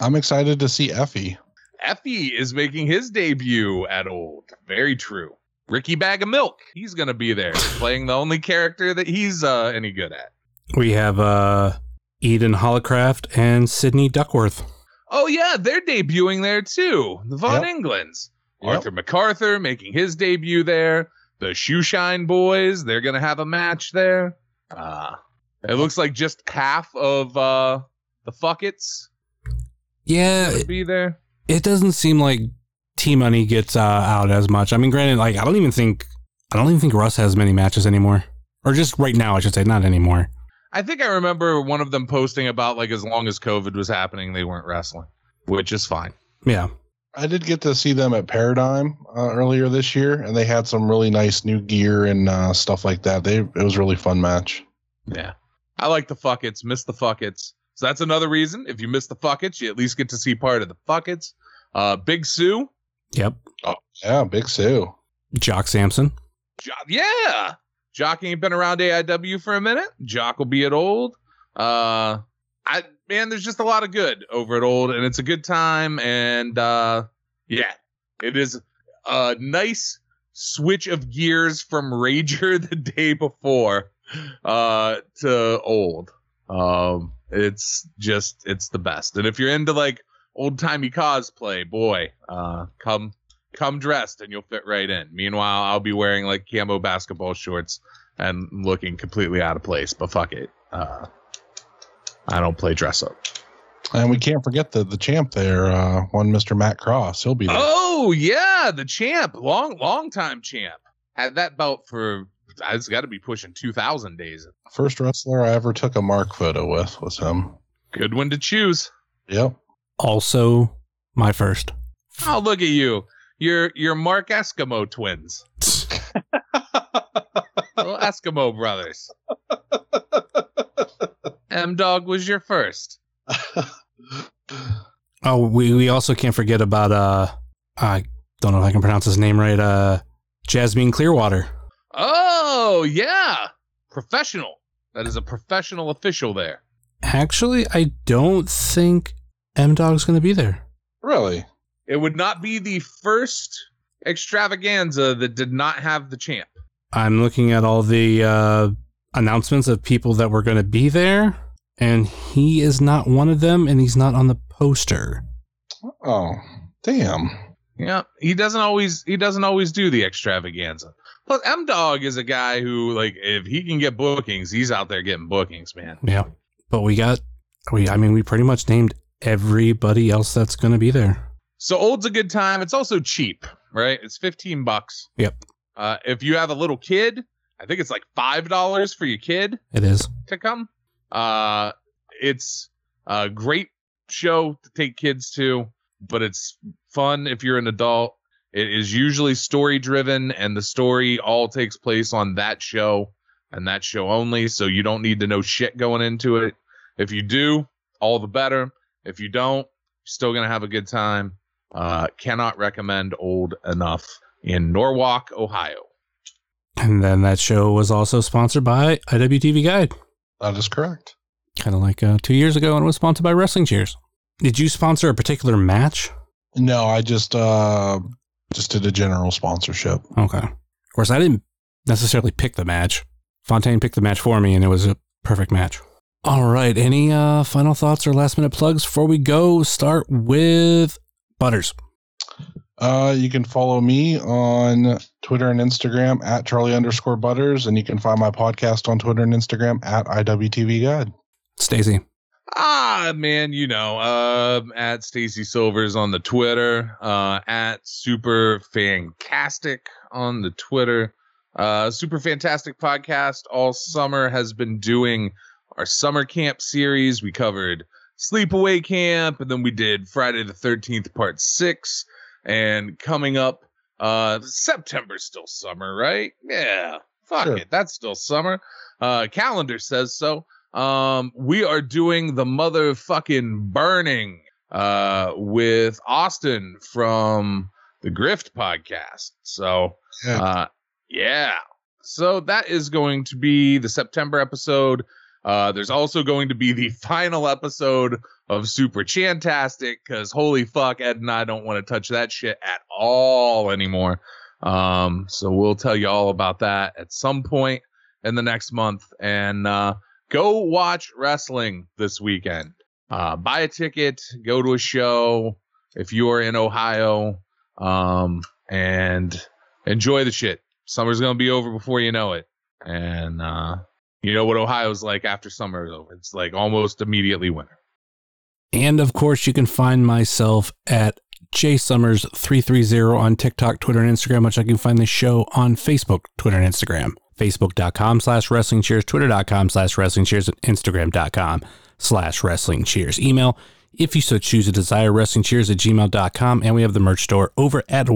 I'm excited to see Effy. Effy is making his debut at Old. Very true. Ricky Bag of Milk. He's going to be there playing the only character that he's uh, any good at. We have uh Eden Holocraft and Sydney Duckworth. Oh yeah, they're debuting there too. The Von Yep. Englands. Yep. Arthur MacArthur making his debut there. The Shoeshine Boys, they're gonna have a match there. Uh it looks like just half of uh the Fuckets Yeah, would it, be there. it doesn't seem like T Money gets uh, out as much. I mean, granted, like I don't even think I don't even think Russ has many matches anymore, or just right now, I should say, not anymore. I think I remember one of them posting about like as long as COVID was happening, they weren't wrestling, which is fine. Yeah, I did get to see them at Paradigm uh, earlier this year, and they had some really nice new gear and uh, stuff like that. They it was a really fun match. Yeah. I like the Fuckets, miss the Fuckets. So that's another reason. If you miss the Fuckets, you at least get to see part of the Fuckets. Uh Big Sue. yep. Yeah, Big Sue. Jock Samson. Jo- yeah. Jock ain't been around AIW for a minute. Jock will be at old. Uh I man, there's just a lot of good over at old, and it's a good time. And uh Yeah, it is a nice switch of gears from Rager the day before uh, to old. Um, it's just it's the best. And if you're into like old timey cosplay, boy, uh, come come dressed and you'll fit right in. Meanwhile, I'll be wearing like camo basketball shorts and looking completely out of place. But fuck it, uh, I don't play dress up. And we can't forget the the champ there, uh, one Mr. Matt Cross. He'll be there. Oh yeah, the champ, long long time champ. Had that belt for it's got to be pushing two thousand days. First wrestler I ever took a mark photo with was him. Good one to choose. Yep. Also, my first. Oh, look at you. You're you're Mark Eskimo twins. Little Eskimo brothers. M Dog was your first. Oh, we, we also can't forget about uh I don't know if I can pronounce his name right, uh Jasmine Clearwater. Oh yeah, professional. That is a professional official there. Actually, I don't think M Dog's gonna be there. really? It would not be the first extravaganza that did not have the champ. I'm looking at all the uh announcements of people that were gonna be there, and he is not one of them, and he's not on the poster. Oh, damn. Yeah, he doesn't always he doesn't always do the extravaganza. Plus, M Dog is a guy who like if he can get bookings, he's out there getting bookings, man. Yeah. But we got we I mean we pretty much named everybody else that's gonna be there. So old's a good time. It's also cheap, right? It's fifteen bucks. Yep. Uh, if you have a little kid, I think it's like five dollars for your kid It is. to come. Uh, it's a great show to take kids to, but it's fun if you're an adult. It is usually story driven, and the story all takes place on that show and that show only. So you don't need to know shit going into it. If you do, all the better. If you don't, you're still gonna have a good time. Uh, cannot recommend old enough in Norwalk, Ohio. And then that show was also sponsored by IWTV Guide. That is correct. Kind of like uh, two years ago, and it was sponsored by Wrestling Cheers. Did you sponsor a particular match? No, I just uh just did a general sponsorship. Okay. Of course, I didn't necessarily pick the match. Fontaine picked the match for me, and it was a perfect match. All right. Any uh, final thoughts or last minute plugs before we go? Start with Butters. Uh, you can follow me on Twitter and Instagram at Charlie underscore Butters, and you can find my podcast on Twitter and Instagram at IWTV Guide. Stacy. Ah, man, you know, um, at Stacy Silvers on the Twitter, uh, at Super Fantastic on the Twitter. Uh, Super Fantastic podcast all summer has been doing our summer camp series. We covered Sleepaway Camp, and then we did Friday the 13th, part six. And coming up, uh, September's still summer, right? Yeah, fuck Sure. it, that's still summer. Uh, calendar says so. Um, we are doing the motherfucking burning uh with Austin from the Grift podcast. So Yeah. uh yeah. So that is going to be the September episode. Uh there's also going to be the final episode of Super Chantastic because holy fuck, Ed and I don't want to touch that shit at all anymore. Um, so we'll tell you all about that at some point in the next month. And uh go watch wrestling this weekend. Uh, buy a ticket, go to a show if you are in Ohio, um, and enjoy the shit. Summer's gonna be over before you know it, and uh, you know what Ohio's like after summer is over. It's like almost immediately winter. And of course, you can find myself at jsummers330 on TikTok, Twitter, and Instagram, which I can find the show on Facebook, Twitter, and Instagram. Facebook.com slash wrestling cheers, Twitter.com slash wrestling cheers, and Instagram.com slash wrestling cheers. Email, if you so choose to desire, wrestling cheers at gmail.com. And we have the merch store over at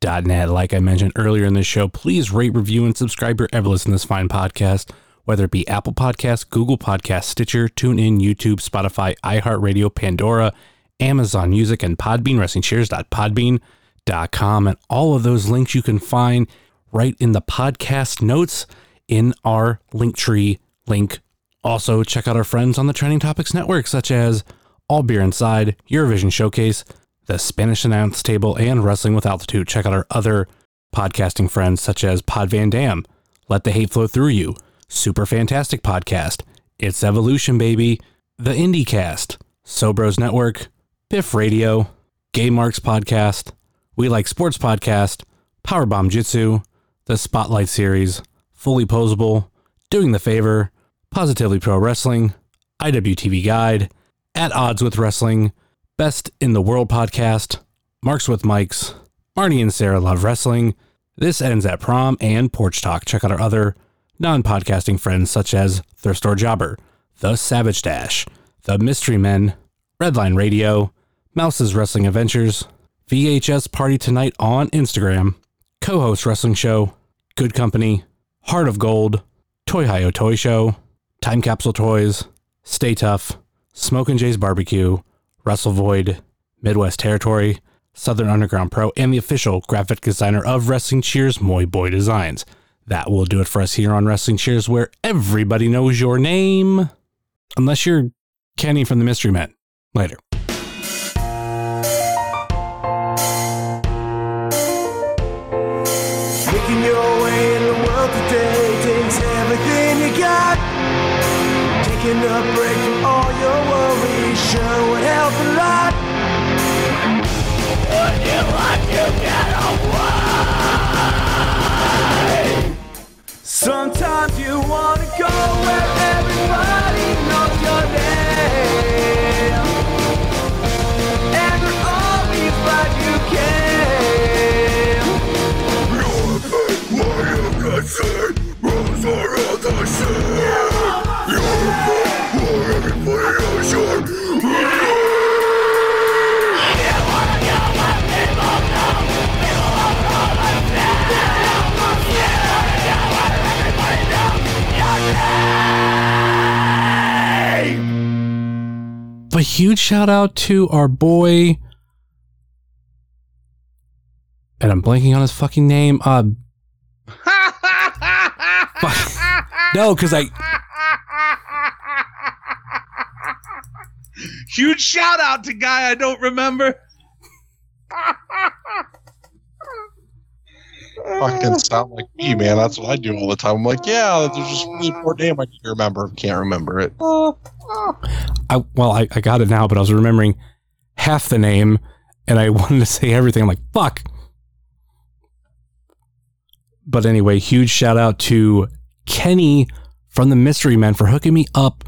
whatamaneuver.net. Like I mentioned earlier in this show, please rate, review, and subscribe your ever listen to this fine podcast whether it be Apple Podcasts, Google Podcasts, Stitcher, TuneIn, YouTube, Spotify, iHeartRadio, Pandora, Amazon Music, and Podbean, WrestlingCheers.podbean.com. And all of those links you can find right in the podcast notes in our Linktree link. Also, check out our friends on the Trending Topics Network, such as All Beer Inside, Eurovision Showcase, the Spanish Announce Table, and Wrestling with Altitude. Check out our other podcasting friends such as Pod Van Dam, Let the Hate Flow Through You, Super Fantastic Podcast, It's Evolution Baby, The IndieCast, Sobros Network, Biff Radio, Gay Marks Podcast, We Like Sports Podcast, Powerbomb Jitsu, The Spotlight Series, Fully Posable, Doing the Favor, Positively Pro Wrestling, IWTV Guide, At Odds with Wrestling, Best in the World Podcast, Marks with Mikes, Marnie and Sarah Love Wrestling, This Ends at Prom, and Porch Talk. Check out our other non podcasting friends such as Thirst or Jobber, The Savage Dash, The Mystery Men, Redline Radio, Mouse's Wrestling Adventures, VHS Party Tonight on Instagram, Co host Wrestling Show, Good Company, Heart of Gold, Toy Hio Toy Show, Time Capsule Toys, Stay Tough, Smoke and Jay's Barbecue, Wrestle Void, Midwest Territory, Southern Underground Pro, and the official graphic designer of Wrestling Cheers, Moy Boy Designs. That will do it for us here on Wrestling Cheers, where everybody knows your name. Unless you're Kenny from the Mystery Men. Later. Making your way in the world today takes everything you got. Taking a break from all your worries sure would help a lot. Would you like to get away? Sometimes you wanna go where everybody knows your name. And they're always glad you came. A huge shout out to our boy, and I'm blanking on his fucking name. Uh, no, because I Huge shout out to guy I don't remember. Fucking sound like me, man. That's what I do all the time. I'm like, yeah, there's just really poor name I can remember. Can't remember it. I well, I, I got it now, but I was remembering half the name and I wanted to say everything. I'm like, fuck. But anyway, huge shout out to Kenny from the Mystery Men for hooking me up